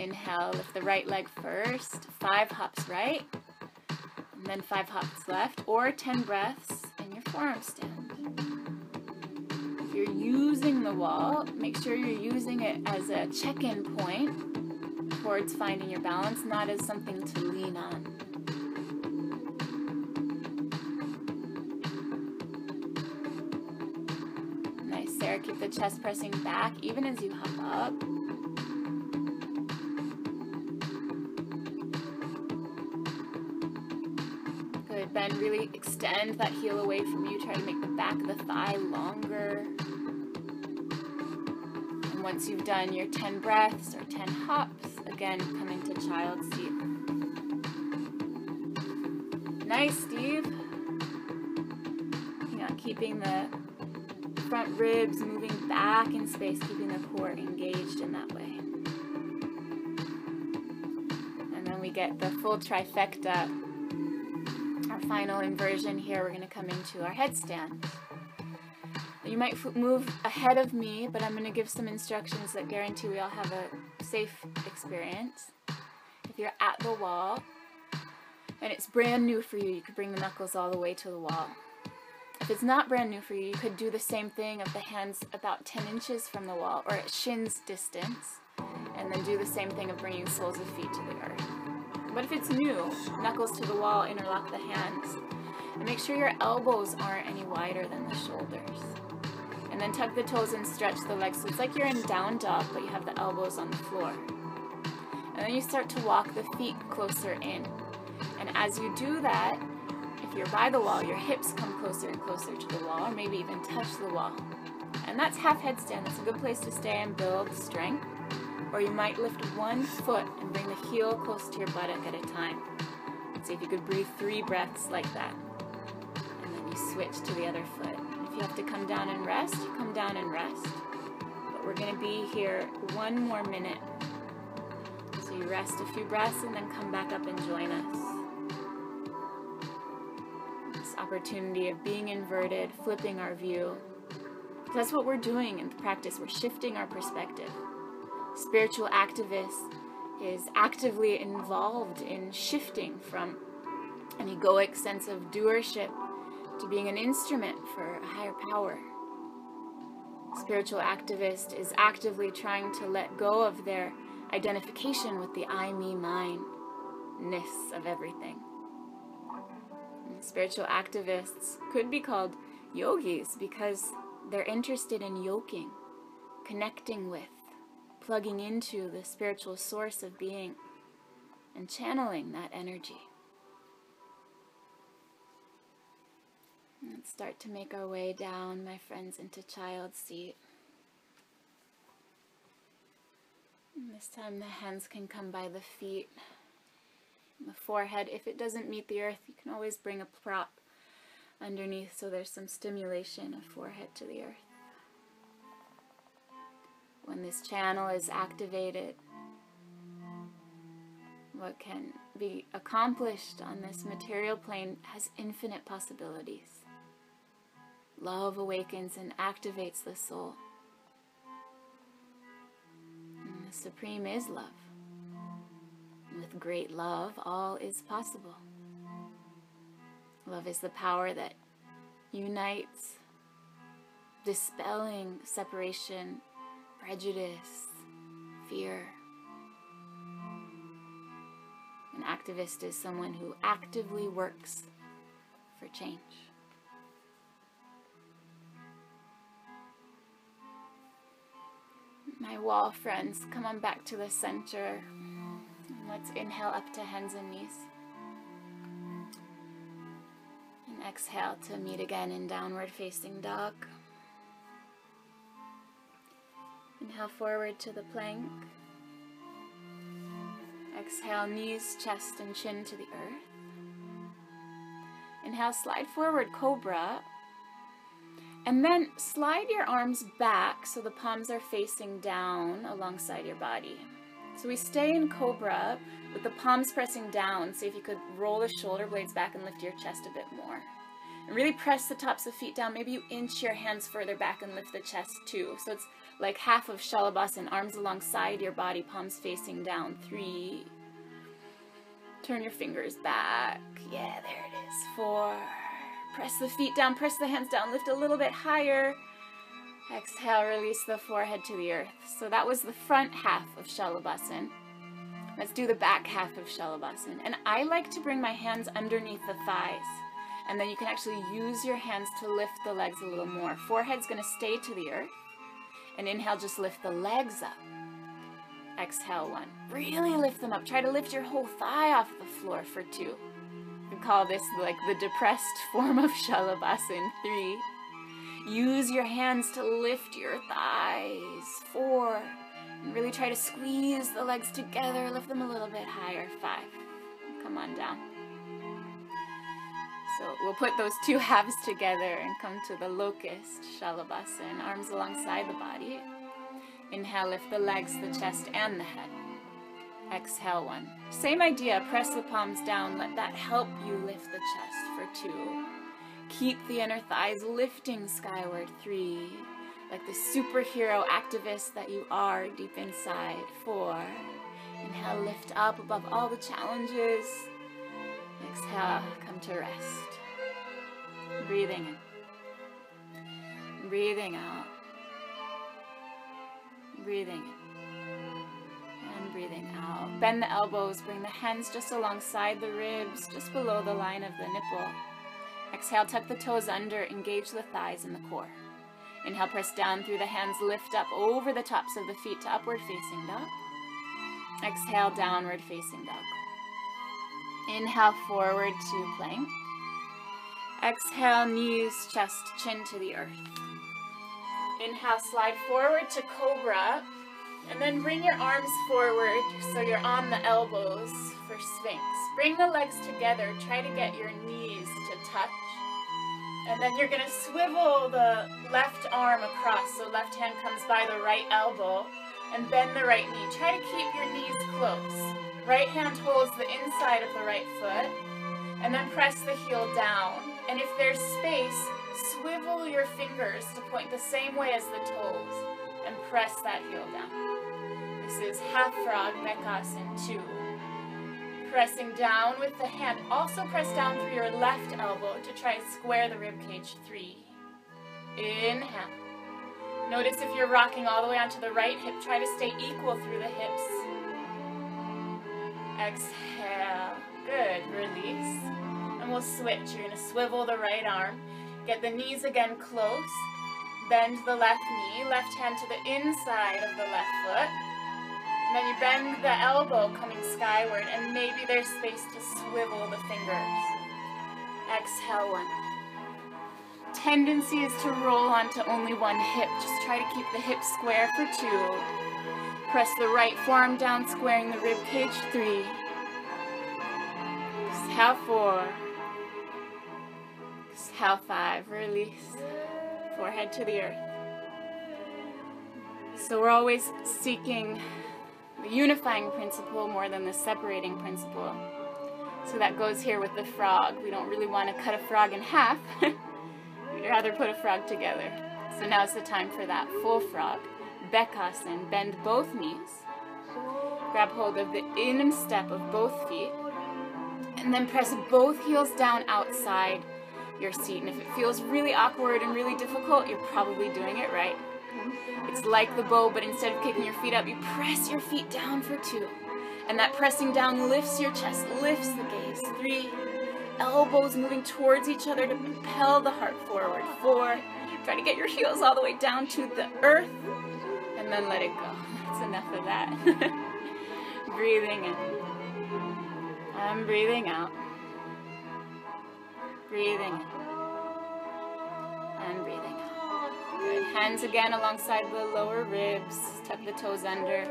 Inhale, lift the right leg first. Five hops right. And then five hops left. Or 10 breaths in your forearm stand. If you're using the wall, make sure you're using it as a check-in point towards finding your balance, not as something to lean on. Nice, Sarah. Keep the chest pressing back even as you hop up. Then really extend that heel away from you. Try to make the back of the thigh longer. And once you've done your 10 breaths or 10 hops, again, come into child seat. Nice, Steve. Yeah, keeping the front ribs moving back in space, keeping the core engaged in that way. And then we get the full trifecta final inversion here, we're going to come into our headstand. You might move ahead of me, but I'm going to give some instructions that guarantee we all have a safe experience. If you're at the wall and it's brand new for you, you could bring the knuckles all the way to the wall. If it's not brand new for you, you could do the same thing of the hands about 10 inches from the wall or at shin's distance, and then do the same thing of bringing soles of feet to the. But if it's new, knuckles to the wall, interlock the hands. And make sure your elbows aren't any wider than the shoulders. And then tuck the toes and stretch the legs. So it's like you're in down dog, but you have the elbows on the floor. And then you start to walk the feet closer in. And as you do that, if you're by the wall, your hips come closer and closer to the wall, or maybe even touch the wall. And that's half headstand. That's a good place to stay and build strength or you might lift one foot and bring the heel close to your buttock at a time. See if you could breathe three breaths like that. And then you switch to the other foot. If you have to come down and rest, you come down and rest. But we're going to be here one more minute. So you rest a few breaths and then come back up and join us. This opportunity of being inverted, flipping our view. That's what we're doing in practice. We're shifting our perspective spiritual activist is actively involved in shifting from an egoic sense of doership to being an instrument for a higher power. Spiritual activist is actively trying to let go of their identification with the I, me, mine ness of everything. And spiritual activists could be called yogis because they're interested in yoking, connecting with, plugging into the spiritual source of being and channeling that energy. Let's start to make our way down, my friends, into child seat. And this time the hands can come by the feet, the forehead. If it doesn't meet the earth, you can always bring a prop underneath so there's some stimulation of forehead to the earth. When this channel is activated, what can be accomplished on this material plane has infinite possibilities. Love awakens and activates the soul. And the Supreme is love. With great love, all is possible. Love is the power that unites, dispelling separation, prejudice, fear. An activist is someone who actively works for change. My wall friends, come on back to the center. Let's inhale up to hands and knees. And exhale to meet again in downward facing dog. Inhale forward to the plank. Exhale, knees, chest, and chin to the earth. Inhale, slide forward, cobra. And then slide your arms back so the palms are facing down alongside your body. So we stay in Cobra with the palms pressing down. See if you could roll the shoulder blades back and lift your chest a bit more. And really press the tops of feet down. Maybe you inch your hands further back and lift the chest too. So it's like half of Shalabhasana, arms alongside your body, palms facing down. Three. Turn your fingers back. Yeah, there it is. Four. Press the feet down, press the hands down, lift a little bit higher. Exhale, release the forehead to the earth. So that was the front half of Shalabhasana. Let's do the back half of Shalabhasana. And I like to bring my hands underneath the thighs. And then you can actually use your hands to lift the legs a little more. Forehead's to stay to the earth. And inhale, just lift the legs up. Exhale, one. Really lift them up. Try to lift your whole thigh off the floor for two We call this like the depressed form of Shalabhasana. Three. Use your hands to lift your thighs. Four. And really try to squeeze the legs together. Lift them a little bit higher. Five. Come on down. So we'll put those two halves together and come to the locust Shalabhasana. Arms alongside the body. Inhale, lift the legs, the chest, and the head. Exhale one. Same idea, press the palms down. Let that help you lift the chest for two. Keep the inner thighs lifting skyward. Three. Like the superhero activist that you are deep inside. Four. Inhale, lift up above all the challenges. Exhale, come to rest. Breathing in. Breathing out. Breathing in And breathing out. Bend the elbows, bring the hands just alongside the ribs, just below the line of the nipple. Exhale, tuck the toes under, engage the thighs and the core. Inhale, press down through the hands, lift up over the tops of the feet to upward facing dog. Exhale, downward facing dog. Inhale, forward to plank. Exhale, knees, chest, chin to the earth. Inhale, slide forward to cobra. And then bring your arms forward so you're on the elbows for Sphinx. Bring the legs together. Try to get your knees to touch. And then you're going to swivel the left arm across so left hand comes by the right elbow and bend the right knee. Try to keep your knees close. Right hand holds the inside of the right foot and then press the heel down. And if there's space, swivel your fingers to point the same way as the toes and press that heel down. This is half frog, Bhekasana 2. Pressing down with the hand. Also press down through your left elbow to try and square the rib cage. 3. Inhale. Notice if you're rocking all the way onto the right hip, try to stay equal through the hips. Exhale. Good. Release. We'll switch. You're going to swivel the right arm. Get the knees again close. Bend the left knee. Left hand to the inside of the left foot And then you bend the elbow coming skyward, and maybe there's space to swivel the fingers. Exhale one. Tendency is to roll onto only one hip. Just try to keep the hip square for two. Press the right forearm down, squaring the rib cage, three. Exhale four. Exhale five, release. Forehead to the earth. So we're always seeking the unifying principle more than the separating principle. So that goes here with the frog. We don't really want to cut a frog in half. We'd rather put a frog together. So now now's the time for that full frog. Bhekasana. Bend both knees. Grab hold of the inner instep of both feet. And then press both heels down outside your seat. And if it feels really awkward and really difficult, you're probably doing it right. It's like the bow, but instead of kicking your feet up, you press your feet down for two. And that pressing down lifts your chest, lifts the gaze. Three, elbows moving towards each other to propel the heart forward. Four, try to get your heels all the way down to the earth, and then let it go. That's enough of that. breathing in. I'm breathing out. Breathing in. And breathing. Good. Hands again alongside the lower ribs. Tuck the toes under.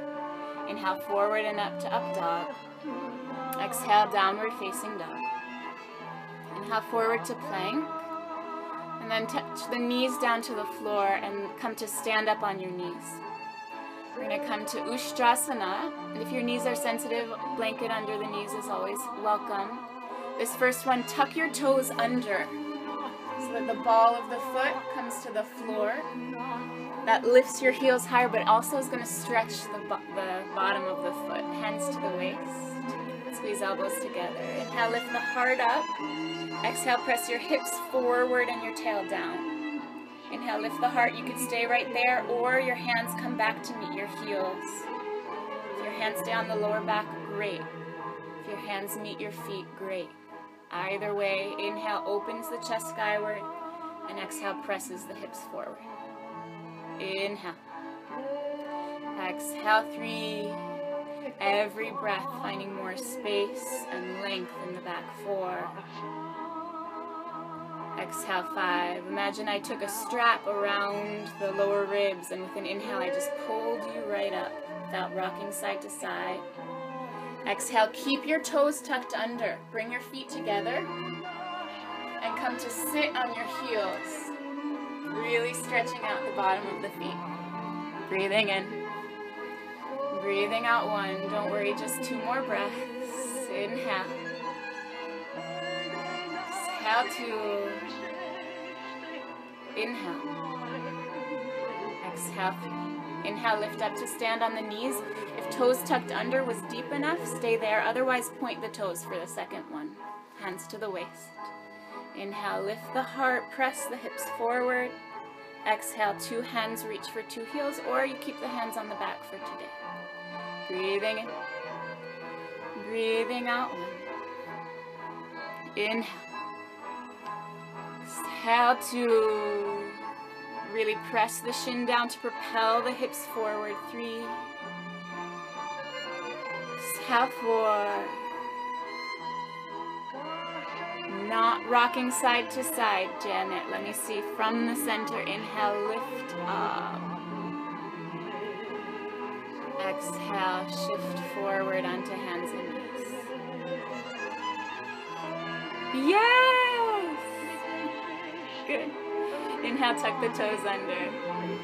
Inhale forward and up to up dog. Exhale, downward facing dog. Inhale forward to plank. And then touch the knees down to the floor and come to stand up on your knees. We're going to come to Ustrasana. And if your knees are sensitive, blanket under the knees is always welcome. This first one, tuck your toes under so that the ball of the foot comes to the floor. That lifts your heels higher, but also is going to stretch the, bo the bottom of the foot. Hands to the waist. Squeeze elbows together. Inhale, lift the heart up. Exhale, press your hips forward and your tail down. Inhale, lift the heart. You can stay right there, or your hands come back to meet your heels. If your hands stay on the lower back, great. If your hands meet your feet, great. Either way, inhale opens the chest skyward, and exhale presses the hips forward. Inhale. Exhale, three. Every breath finding more space and length in the back, four. Exhale, five. Imagine I took a strap around the lower ribs, and with an inhale, I just pulled you right up without rocking side to side. Exhale, keep your toes tucked under. Bring your feet together and come to sit on your heels. Really stretching out the bottom of the feet. Breathing in. Breathing out one. Don't worry, just two more breaths. Inhale. Exhale two. Inhale. Exhale three. Inhale, lift up to stand on the knees. If toes tucked under was deep enough, stay there. Otherwise, point the toes for the second one. Hands to the waist. Inhale, lift the heart, press the hips forward. Exhale, two hands reach for two heels, or you keep the hands on the back for today. Breathing in. Breathing out. Inhale. Exhale to really press the shin down to propel the hips forward. Three. Exhale, four. Not rocking side to side, Janet. Let me see. From the center, inhale, lift up. Exhale, shift forward onto hands and knees. Yes! Good. Inhale, tuck the toes under.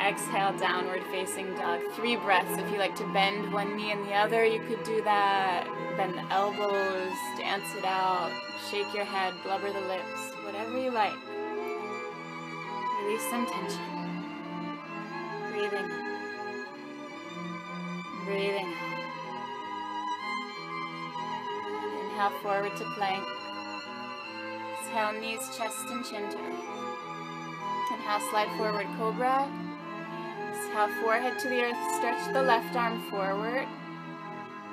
Exhale, downward facing dog. Three breaths. If you like to bend one knee and the other, you could do that. Bend the elbows, dance it out, shake your head, blubber the lips, whatever you like. Release some tension. Breathing. Breathing out. Inhale forward to plank. Exhale, knees, chest, and chin to earth. Inhale, slide forward, cobra. Exhale, forehead to the earth. Stretch the left arm forward.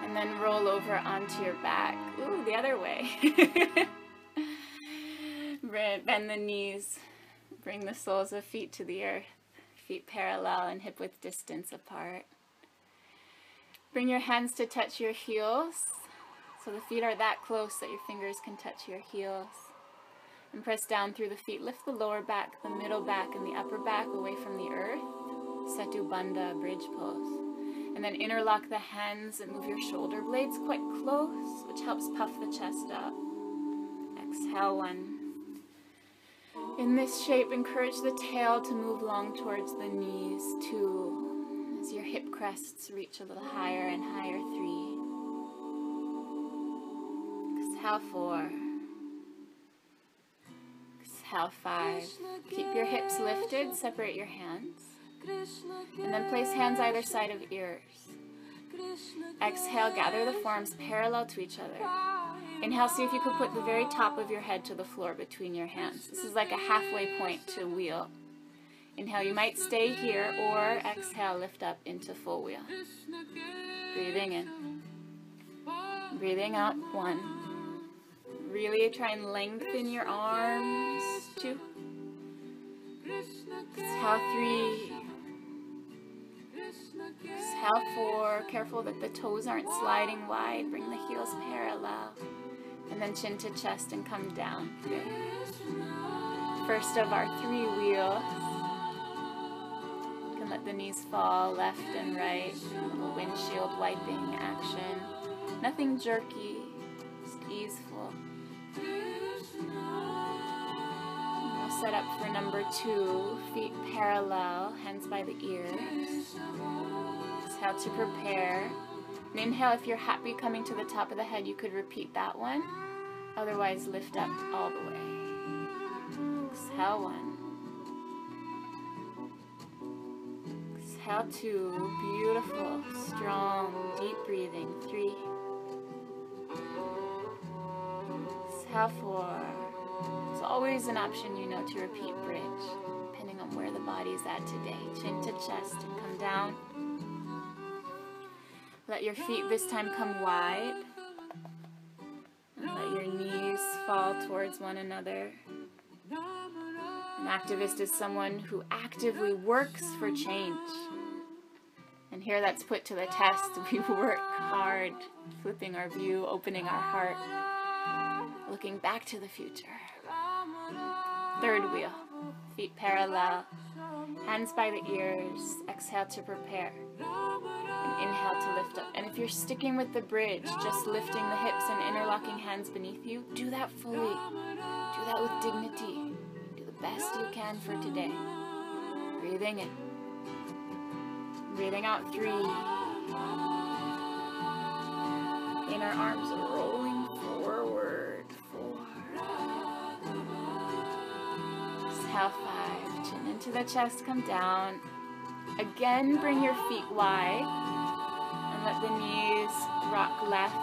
And then roll over onto your back. Ooh, the other way. Bend the knees. Bring the soles of feet to the earth. Feet parallel and hip width distance apart. Bring your hands to touch your heels. So the feet are that close that your fingers can touch your heels. And press down through the feet. Lift the lower back, the middle back, and the upper back away from the earth. Setu Bandha, bridge pose. And then interlock the hands and move your shoulder blades quite close, which helps puff the chest up. Exhale one. In this shape, encourage the tail to move long towards the knees. Two. As your hip crests reach a little higher and higher. Three. Exhale four. Exhale five. Keep your hips lifted, separate your hands. And then place hands either side of ears. Exhale, gather the forms parallel to each other. Inhale, see if you could put the very top of your head to the floor between your hands. This is like a halfway point to wheel. Inhale, you might stay here, or exhale, lift up into full wheel. Breathing in. Breathing out, one. Really try and lengthen your arms, two. Exhale, three. Exhale, four. Careful that the toes aren't sliding wide. Bring the heels parallel. And then chin to chest and come down. Good. First of our three wheels. You can let the knees fall left and right. A little windshield wiping action. Nothing jerky, just easeful. Set up for number two. Feet parallel, hands by the ears. Exhale to prepare. And inhale, if you're happy coming to the top of the head, you could repeat that one. Otherwise, lift up all the way. Exhale one. Exhale two. Beautiful, strong, deep breathing. Three. Exhale four. Always an option, you know, to repeat bridge, depending on where the body's at today. Chin to chest come down. Let your feet this time come wide. And let your knees fall towards one another. An activist is someone who actively works for change. And here that's put to the test. We work hard, flipping our view, opening our heart, looking back to the future. Third wheel, feet parallel, hands by the ears, exhale to prepare and inhale to lift up. And if you're sticking with the bridge, just lifting the hips and interlocking hands beneath you, do that fully. Do that with dignity. Do the best you can for today. Breathing in. Breathing out three. Inner arms rolling forward. Exhale five. Chin into the chest, come down. Again, bring your feet wide and let the knees rock left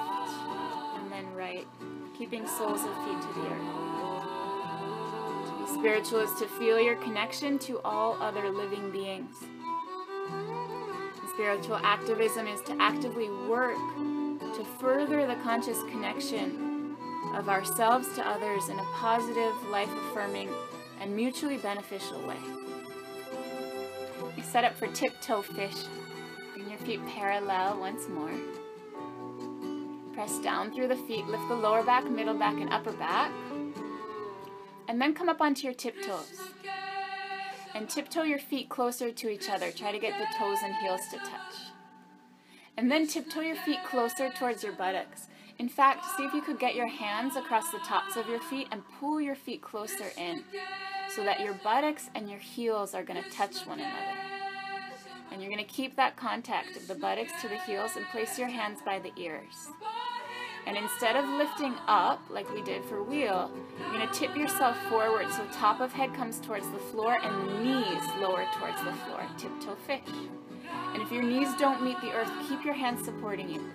and then right, keeping soles of feet to the earth. To be spiritual is to feel your connection to all other living beings. Spiritual activism is to actively work to further the conscious connection of ourselves to others in a positive, life affirming, and mutually beneficial way. Set up for tiptoe fish. Bring your feet parallel once more. Press down through the feet. Lift the lower back, middle back, and upper back. And then come up onto your tiptoes. And tiptoe your feet closer to each other. Try to get the toes and heels to touch. And then tiptoe your feet closer towards your buttocks. In fact, see if you could get your hands across the tops of your feet and pull your feet closer in so that your buttocks and your heels are going to touch one another. And you're going to keep that contact of the buttocks to the heels and place your hands by the ears. And instead of lifting up like we did for wheel, you're going to tip yourself forward so top of head comes towards the floor and knees lower towards the floor. Tiptoe fish. And if your knees don't meet the earth, keep your hands supporting you.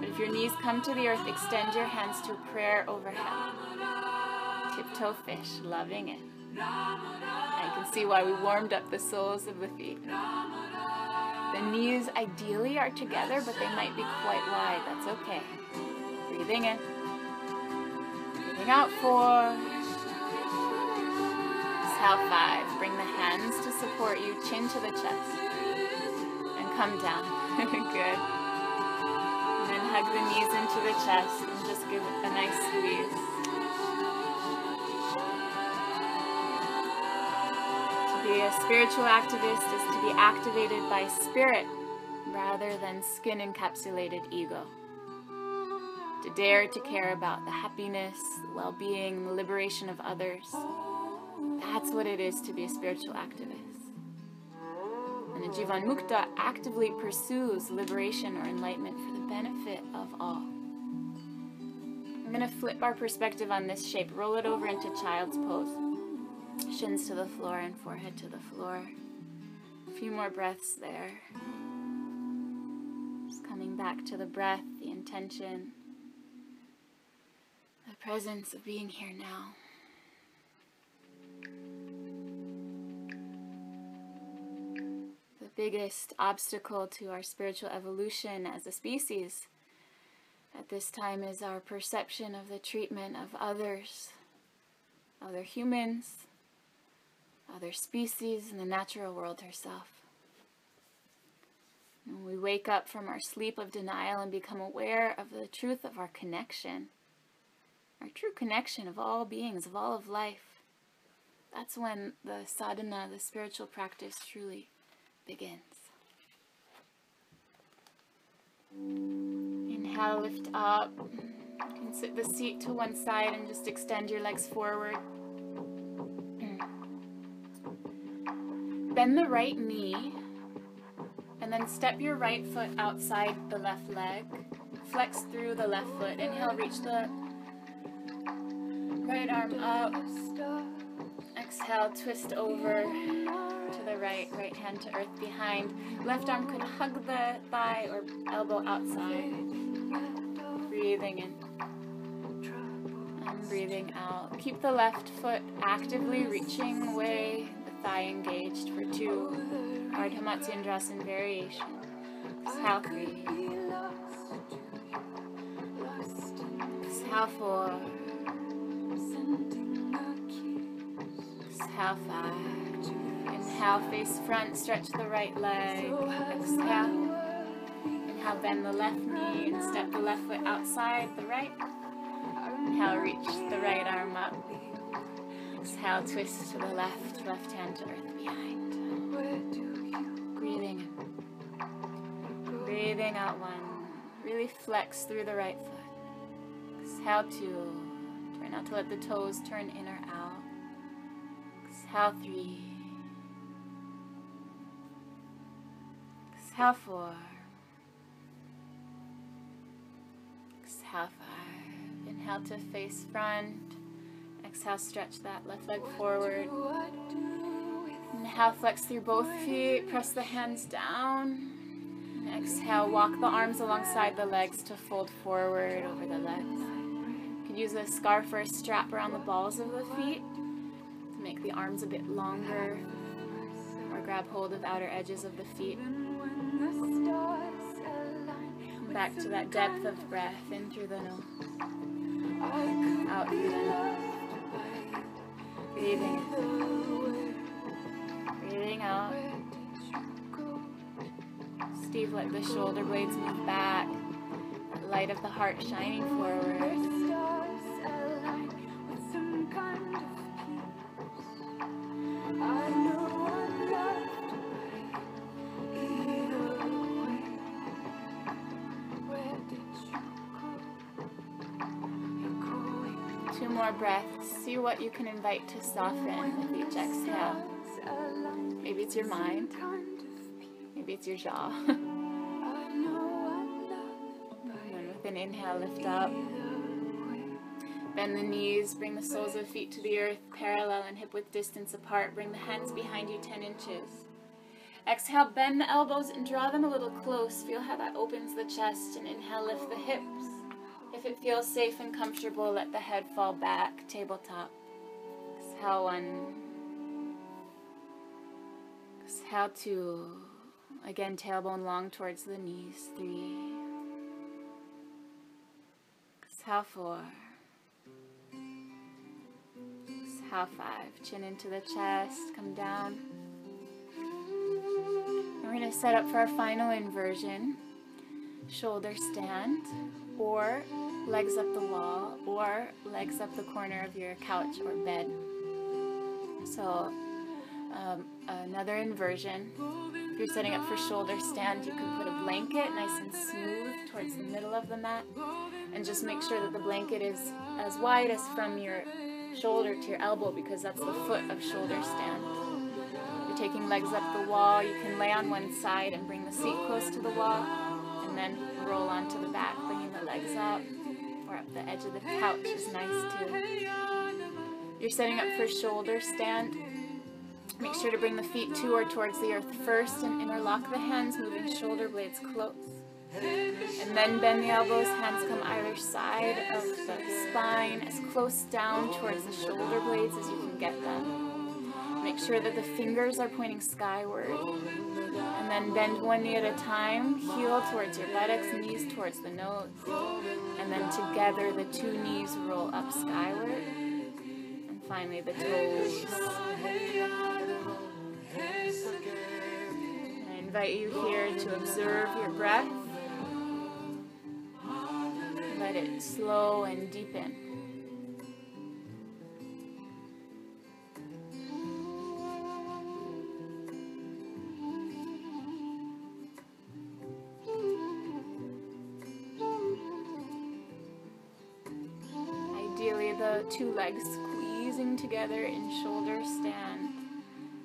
But if your knees come to the earth, extend your hands to a prayer overhead. Tiptoe fish, loving it. I can see why we warmed up the soles of the feet. The knees ideally are together, but they might be quite wide. That's okay. Breathing in. Breathing out four. Exhale five. Bring the hands to support you, chin to the chest. Come down. Good. And then hug the knees into the chest and just give it a nice squeeze. To be a spiritual activist is to be activated by spirit rather than skin encapsulated ego. To dare to care about the happiness, well being, liberation of others. That's what it is to be a spiritual activist. And the Jivan Mukta actively pursues liberation or enlightenment for the benefit of all. I'm going to flip our perspective on this shape, roll it over into child's pose. Shins to the floor and forehead to the floor. A few more breaths there. Just coming back to the breath, the intention, the presence of being here now. Biggest obstacle to our spiritual evolution as a species at this time is our perception of the treatment of others, other humans, other species, and the natural world herself. When we wake up from our sleep of denial and become aware of the truth of our connection, our true connection of all beings, of all of life, that's when the sadhana, the spiritual practice, truly begins. Inhale, lift up. You can sit the seat to one side and just extend your legs forward. Bend the right knee and then step your right foot outside the left leg. Flex through the left foot. Inhale, reach the right arm up. Exhale, twist over to the right, right hand to earth behind. Left arm could hug the thigh or elbow outside. Breathing in. And breathing out. Keep the left foot actively reaching away, the thigh engaged for two. Ardha Matsyendrasana variation. Exhale three. Exhale four. Exhale five. Inhale, face front, stretch the right leg. Exhale. Inhale, bend the left knee and step the left foot outside the right. Inhale, reach the right arm up. Exhale, twist to the left, left hand to earth behind. Breathing in. Breathing out one. Really flex through the right foot. Exhale two. Try not to let the toes turn in or out. Exhale three. Exhale four. Exhale five. Inhale to face front. Exhale, stretch that left leg forward. Inhale, flex through both feet. Press the hands down. exhale, walk the arms alongside the legs to fold forward over the legs. You can use a scarf or a strap around the balls of the feet to make the arms a bit longer or grab hold of outer edges of the feet. Back to that depth of breath in through the nose, out through the nose. Breathing in. Breathing out. Steve, let the shoulder blades move back. light of the heart shining forward. More breaths. See what you can invite to soften with each exhale. Maybe it's your mind. Maybe it's your jaw. and with an inhale, lift up. Bend the knees, bring the soles of feet to the earth, parallel and hip width distance apart. Bring the hands behind you 10 inches. Exhale, bend the elbows and draw them a little close. Feel how that opens the chest. And inhale, lift the hips. If it feels safe and comfortable, let the head fall back, tabletop. Exhale one. Exhale two. Again, tailbone long towards the knees. Three. Exhale four. Exhale five. Chin into the chest. Come down. We're going to set up for our final inversion. shoulder stand, or legs up the wall, or legs up the corner of your couch or bed. So, um, another inversion. If you're setting up for shoulder stand, you can put a blanket nice and smooth towards the middle of the mat, and just make sure that the blanket is as wide as from your shoulder to your elbow because that's the foot of shoulder stand. If You're taking legs up the wall, you can lay on one side and bring the seat close to the wall, then roll onto the back, bringing the legs up, or up the edge of the couch is nice too. You're setting up for shoulder stand. Make sure to bring the feet to or towards the earth first and interlock the hands, moving shoulder blades close. And then bend the elbows, hands come either side of the spine, as close down towards the shoulder blades as you can get them. Make sure that the fingers are pointing skyward. And then bend one knee at a time, heel towards your buttocks, knees towards the nose. And then together the two knees roll up skyward. And finally the toes. I invite you here to observe your breath let it slow and deepen. Two legs squeezing together in shoulder stand,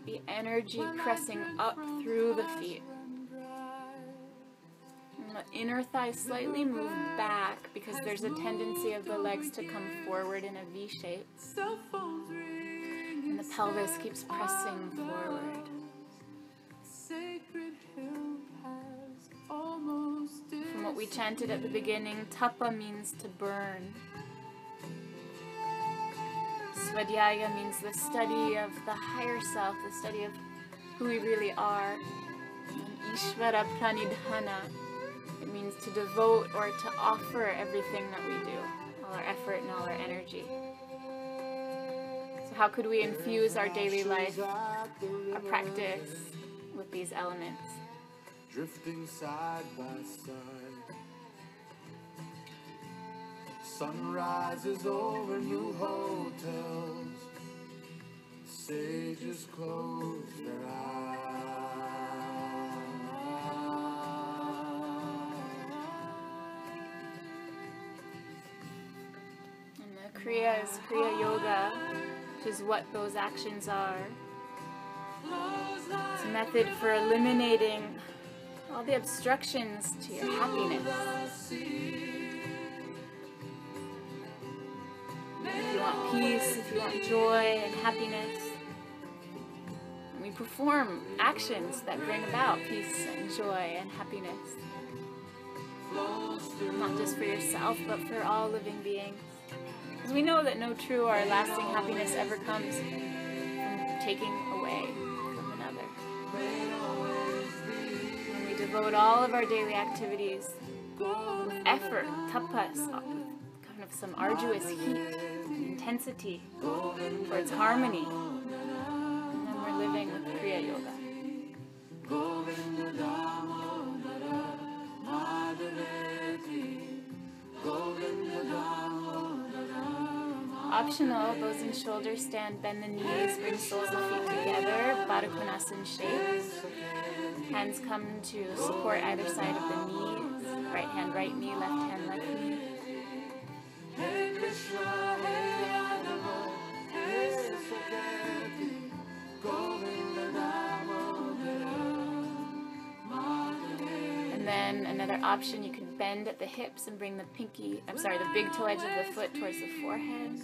the energy pressing up through the feet The inner thigh slightly move back because there's a tendency of the legs to come forward in a V shape. And the pelvis keeps pressing forward. From what we chanted at the beginning, tapa means to burn. Svadhyaya means the study of the higher self, the study of who we really are. And Ishvara Pranidhana it means to devote or to offer everything that we do, all our effort and all our energy. So, how could we infuse our daily life, our practice with these elements? Drifting side by side. Sunrises over new hotels. Sages close their eyes. And the Kriya is Kriya Yoga, which is what those actions are. It's a method for eliminating all the obstructions to your happiness. If you want peace, if you want joy and happiness, we perform actions that bring about peace and joy and happiness. Not just for yourself, but for all living beings. Because we know that no true or lasting happiness ever comes from taking away from another. When we devote all of our daily activities with effort, tapas, kind of some arduous heat, intensity, for its harmony, and then we're living with Kriya Yoga. Optional, those in shoulder stand, bend the knees, bring soles of feet together, Baddha Konasana shape. Hands come to support either side of the knees. Right hand, right knee, left hand, left knee. Another option, you can bend at the hips and bring the pinky, I'm sorry, the big toe edge of the foot towards the forehead.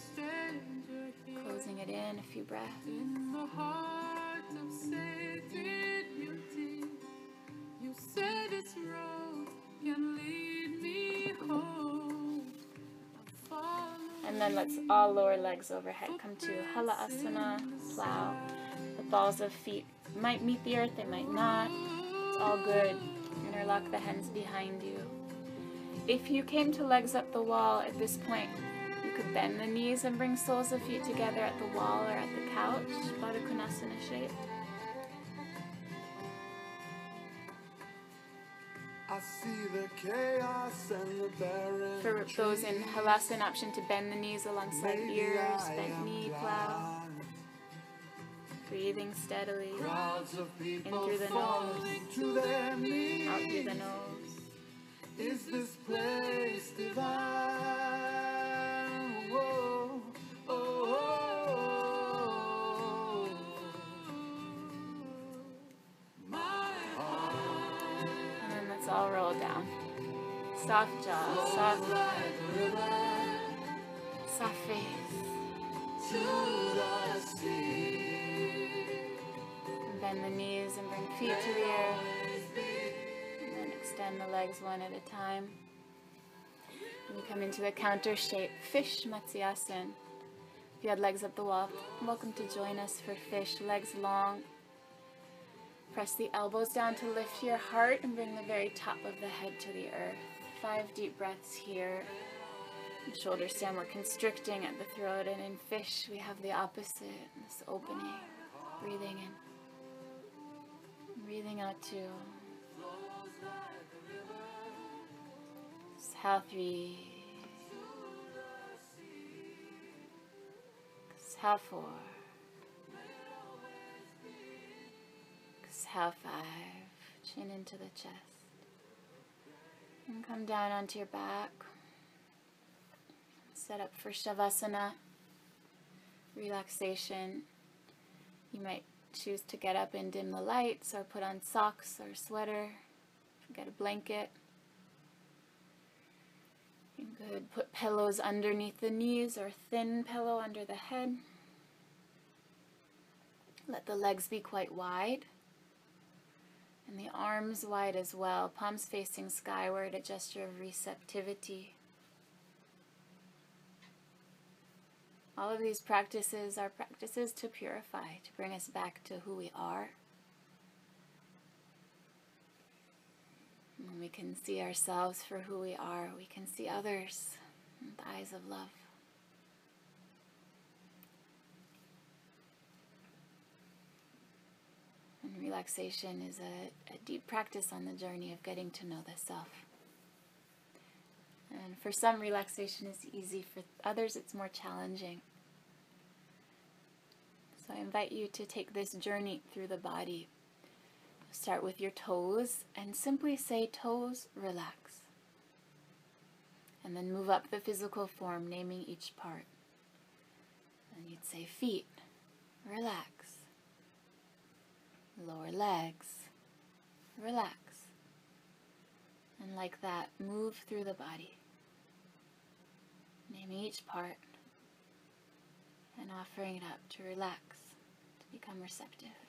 Closing it in, a few breaths. And then let's all lower legs overhead. Come to Hala Asana, plow. The balls of feet might meet the earth, they might not. It's all good. Interlock the hands behind you. If you came to legs up the wall at this point, you could bend the knees and bring soles of feet together at the wall or at the couch, Baddha Konasana shape. see the chaos and the barren. For those in Halasana, option to bend the knees alongside ears, bent knee plow. Breathing steadily Crowds of people through the nose. to their knees. out through the nose. Is this place divine? Whoa, oh, oh, My heart And then let's all roll down. Soft jaw, soft, soft face. to the sea. Bend the knees and bring feet to the earth. And then extend the legs one at a time. And we come into a counter shape, fish Matsyasana. If you had legs up the wall, welcome to join us for fish, legs long. Press the elbows down to lift your heart and bring the very top of the head to the earth. Five deep breaths here. And shoulders down, we're constricting at the throat, and in fish we have the opposite, this opening. Breathing in. Breathing out two. Exhale three. Exhale four. Exhale five. Chin into the chest. And come down onto your back. Set up for Shavasana. Relaxation. You might choose to get up and dim the lights or put on socks or sweater. Get a blanket. You could put pillows underneath the knees or thin pillow under the head. Let the legs be quite wide and the arms wide as well, palms facing skyward, a gesture of receptivity. All of these practices are practices to purify, to bring us back to who we are. When we can see ourselves for who we are, we can see others with eyes of love. And relaxation is a, a deep practice on the journey of getting to know the self. And for some, relaxation is easy, for others, it's more challenging. I invite you to take this journey through the body. Start with your toes and simply say, Toes, relax. And then move up the physical form, naming each part. And you'd say, Feet, relax. Lower legs, relax. And like that, move through the body. Naming each part and offering it up to relax, become receptive.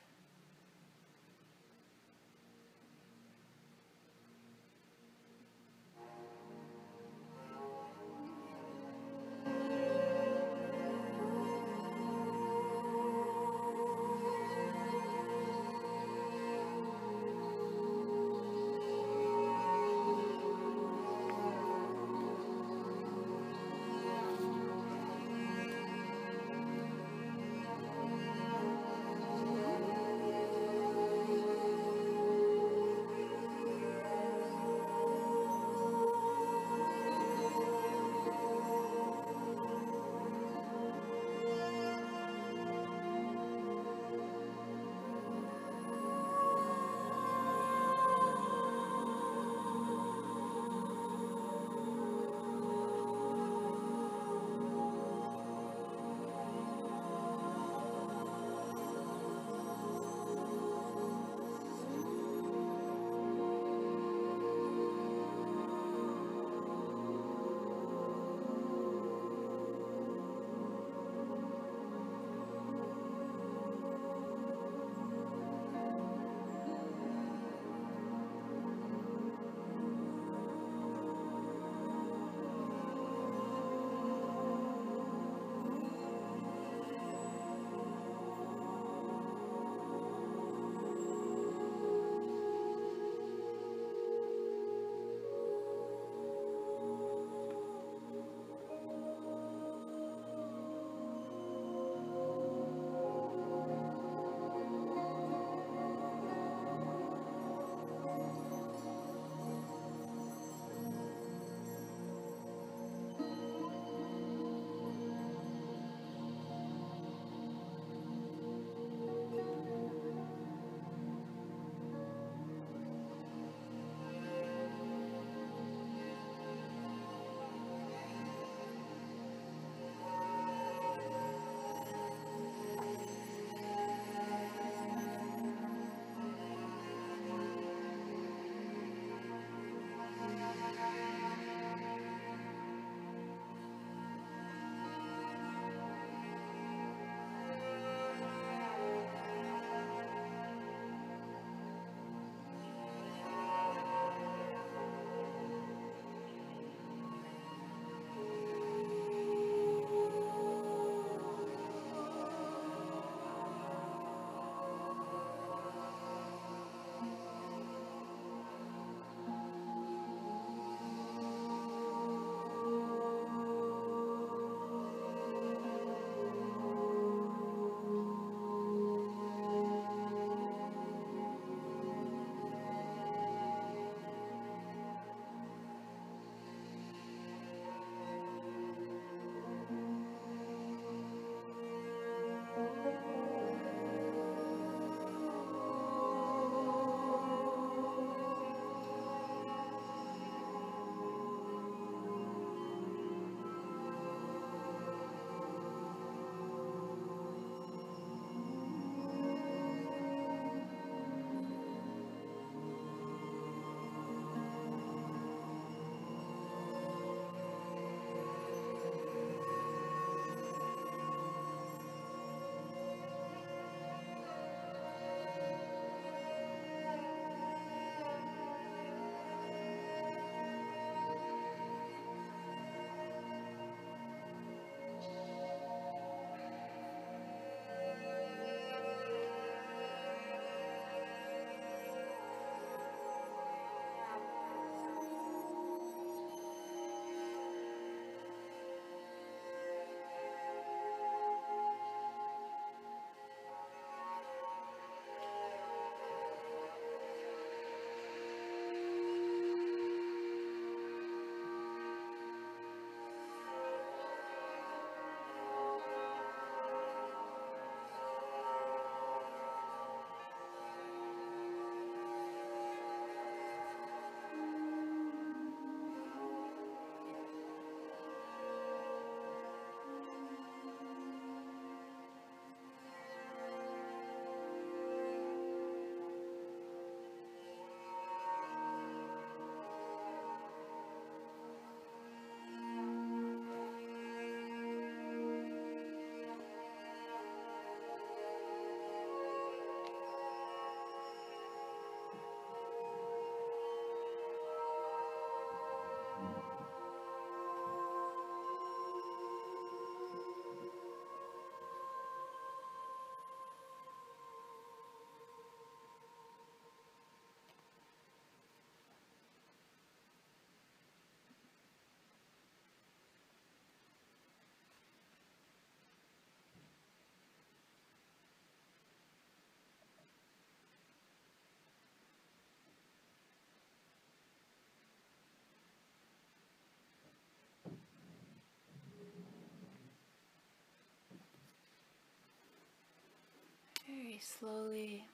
Very slowly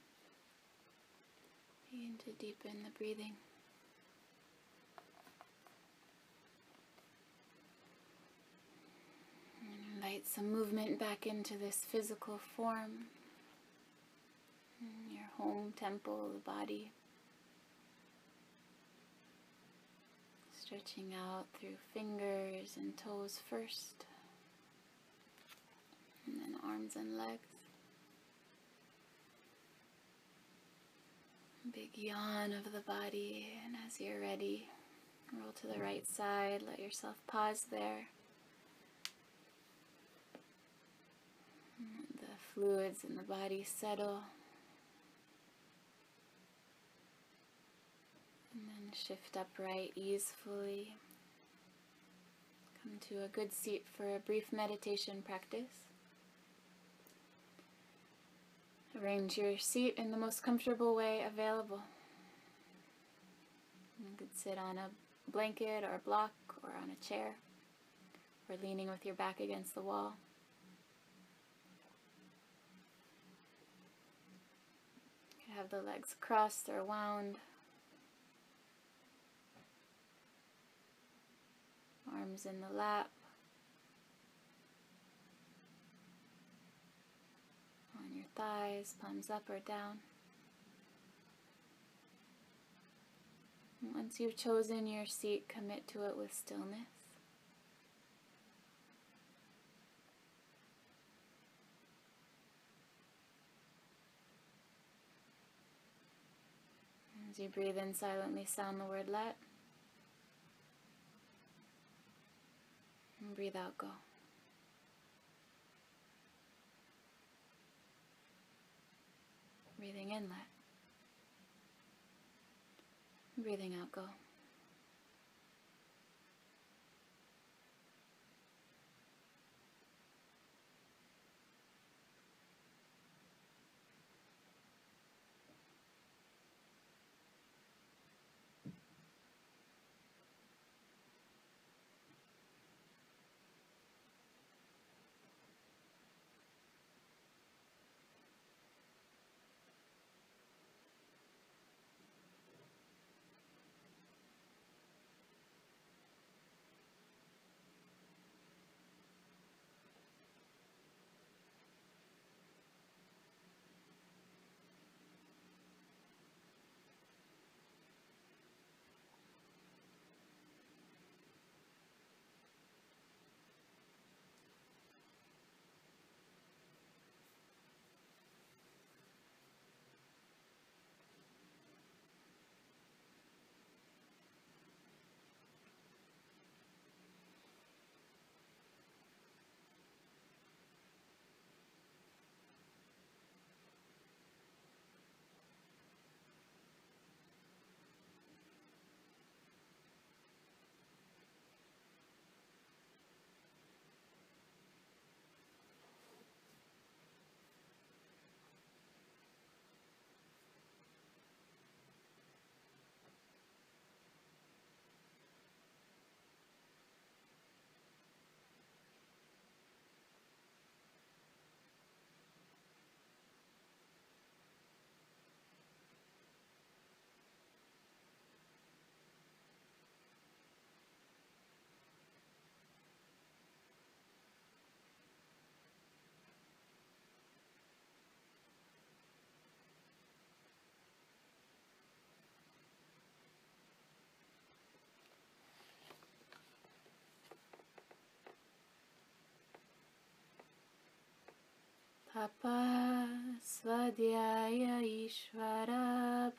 begin to deepen the breathing. And invite some movement back into this physical form. Your home temple, the body. Stretching out through fingers and toes first, and then arms and legs. Big yawn of the body, and as you're ready, roll to the right side. Let yourself pause there. The fluids in the body settle. And then shift upright easefully. Come to a good seat for a brief meditation practice. Arrange your seat in the most comfortable way available. You could sit on a blanket or a block or on a chair or leaning with your back against the wall. You could have the legs crossed or wound. Arms in the lap. On your thighs, palms up or down. Once you've chosen your seat, commit to it with stillness. As you breathe in, silently sound the word let. And breathe out, go. Breathing in, let. Breathing out, go.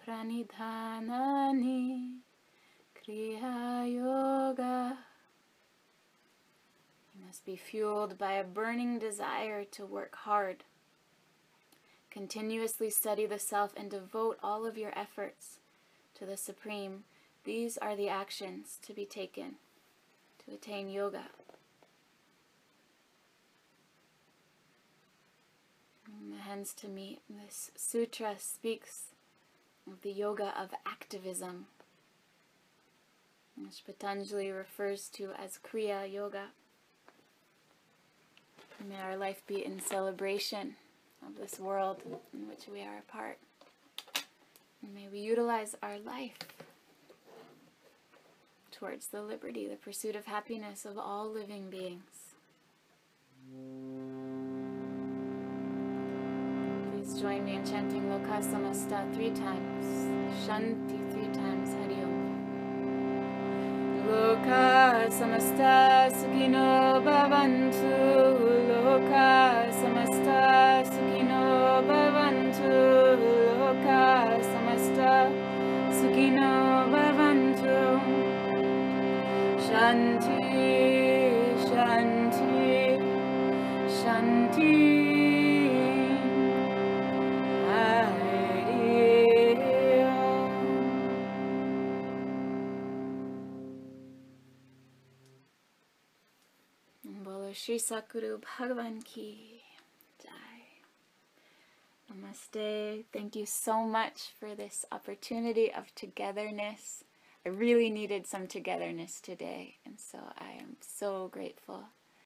Pranidhanani Kriya Yoga. You must be fueled by a burning desire to work hard. Continuously study the self and devote all of your efforts to the Supreme. These are the actions to be taken to attain yoga. The hands to meet. This sutra speaks of the yoga of activism, which Patanjali refers to as Kriya Yoga. May our life be in celebration of this world in which we are a part. And may we utilize our life towards the liberty, the pursuit of happiness of all living beings. Please join me in chanting Loka Samasta three times, Shanti three times, Hari Om. Loka Samasta Sukhino Bhavantu, Loka Samasta Sukhino Bhavantu, Loka Samasta Sukhino Bhavantu. Shanti, Shri Satguru Bhagavan ki jai. Namaste. Thank you so much for this opportunity of togetherness. I really needed some togetherness today, and so I am so grateful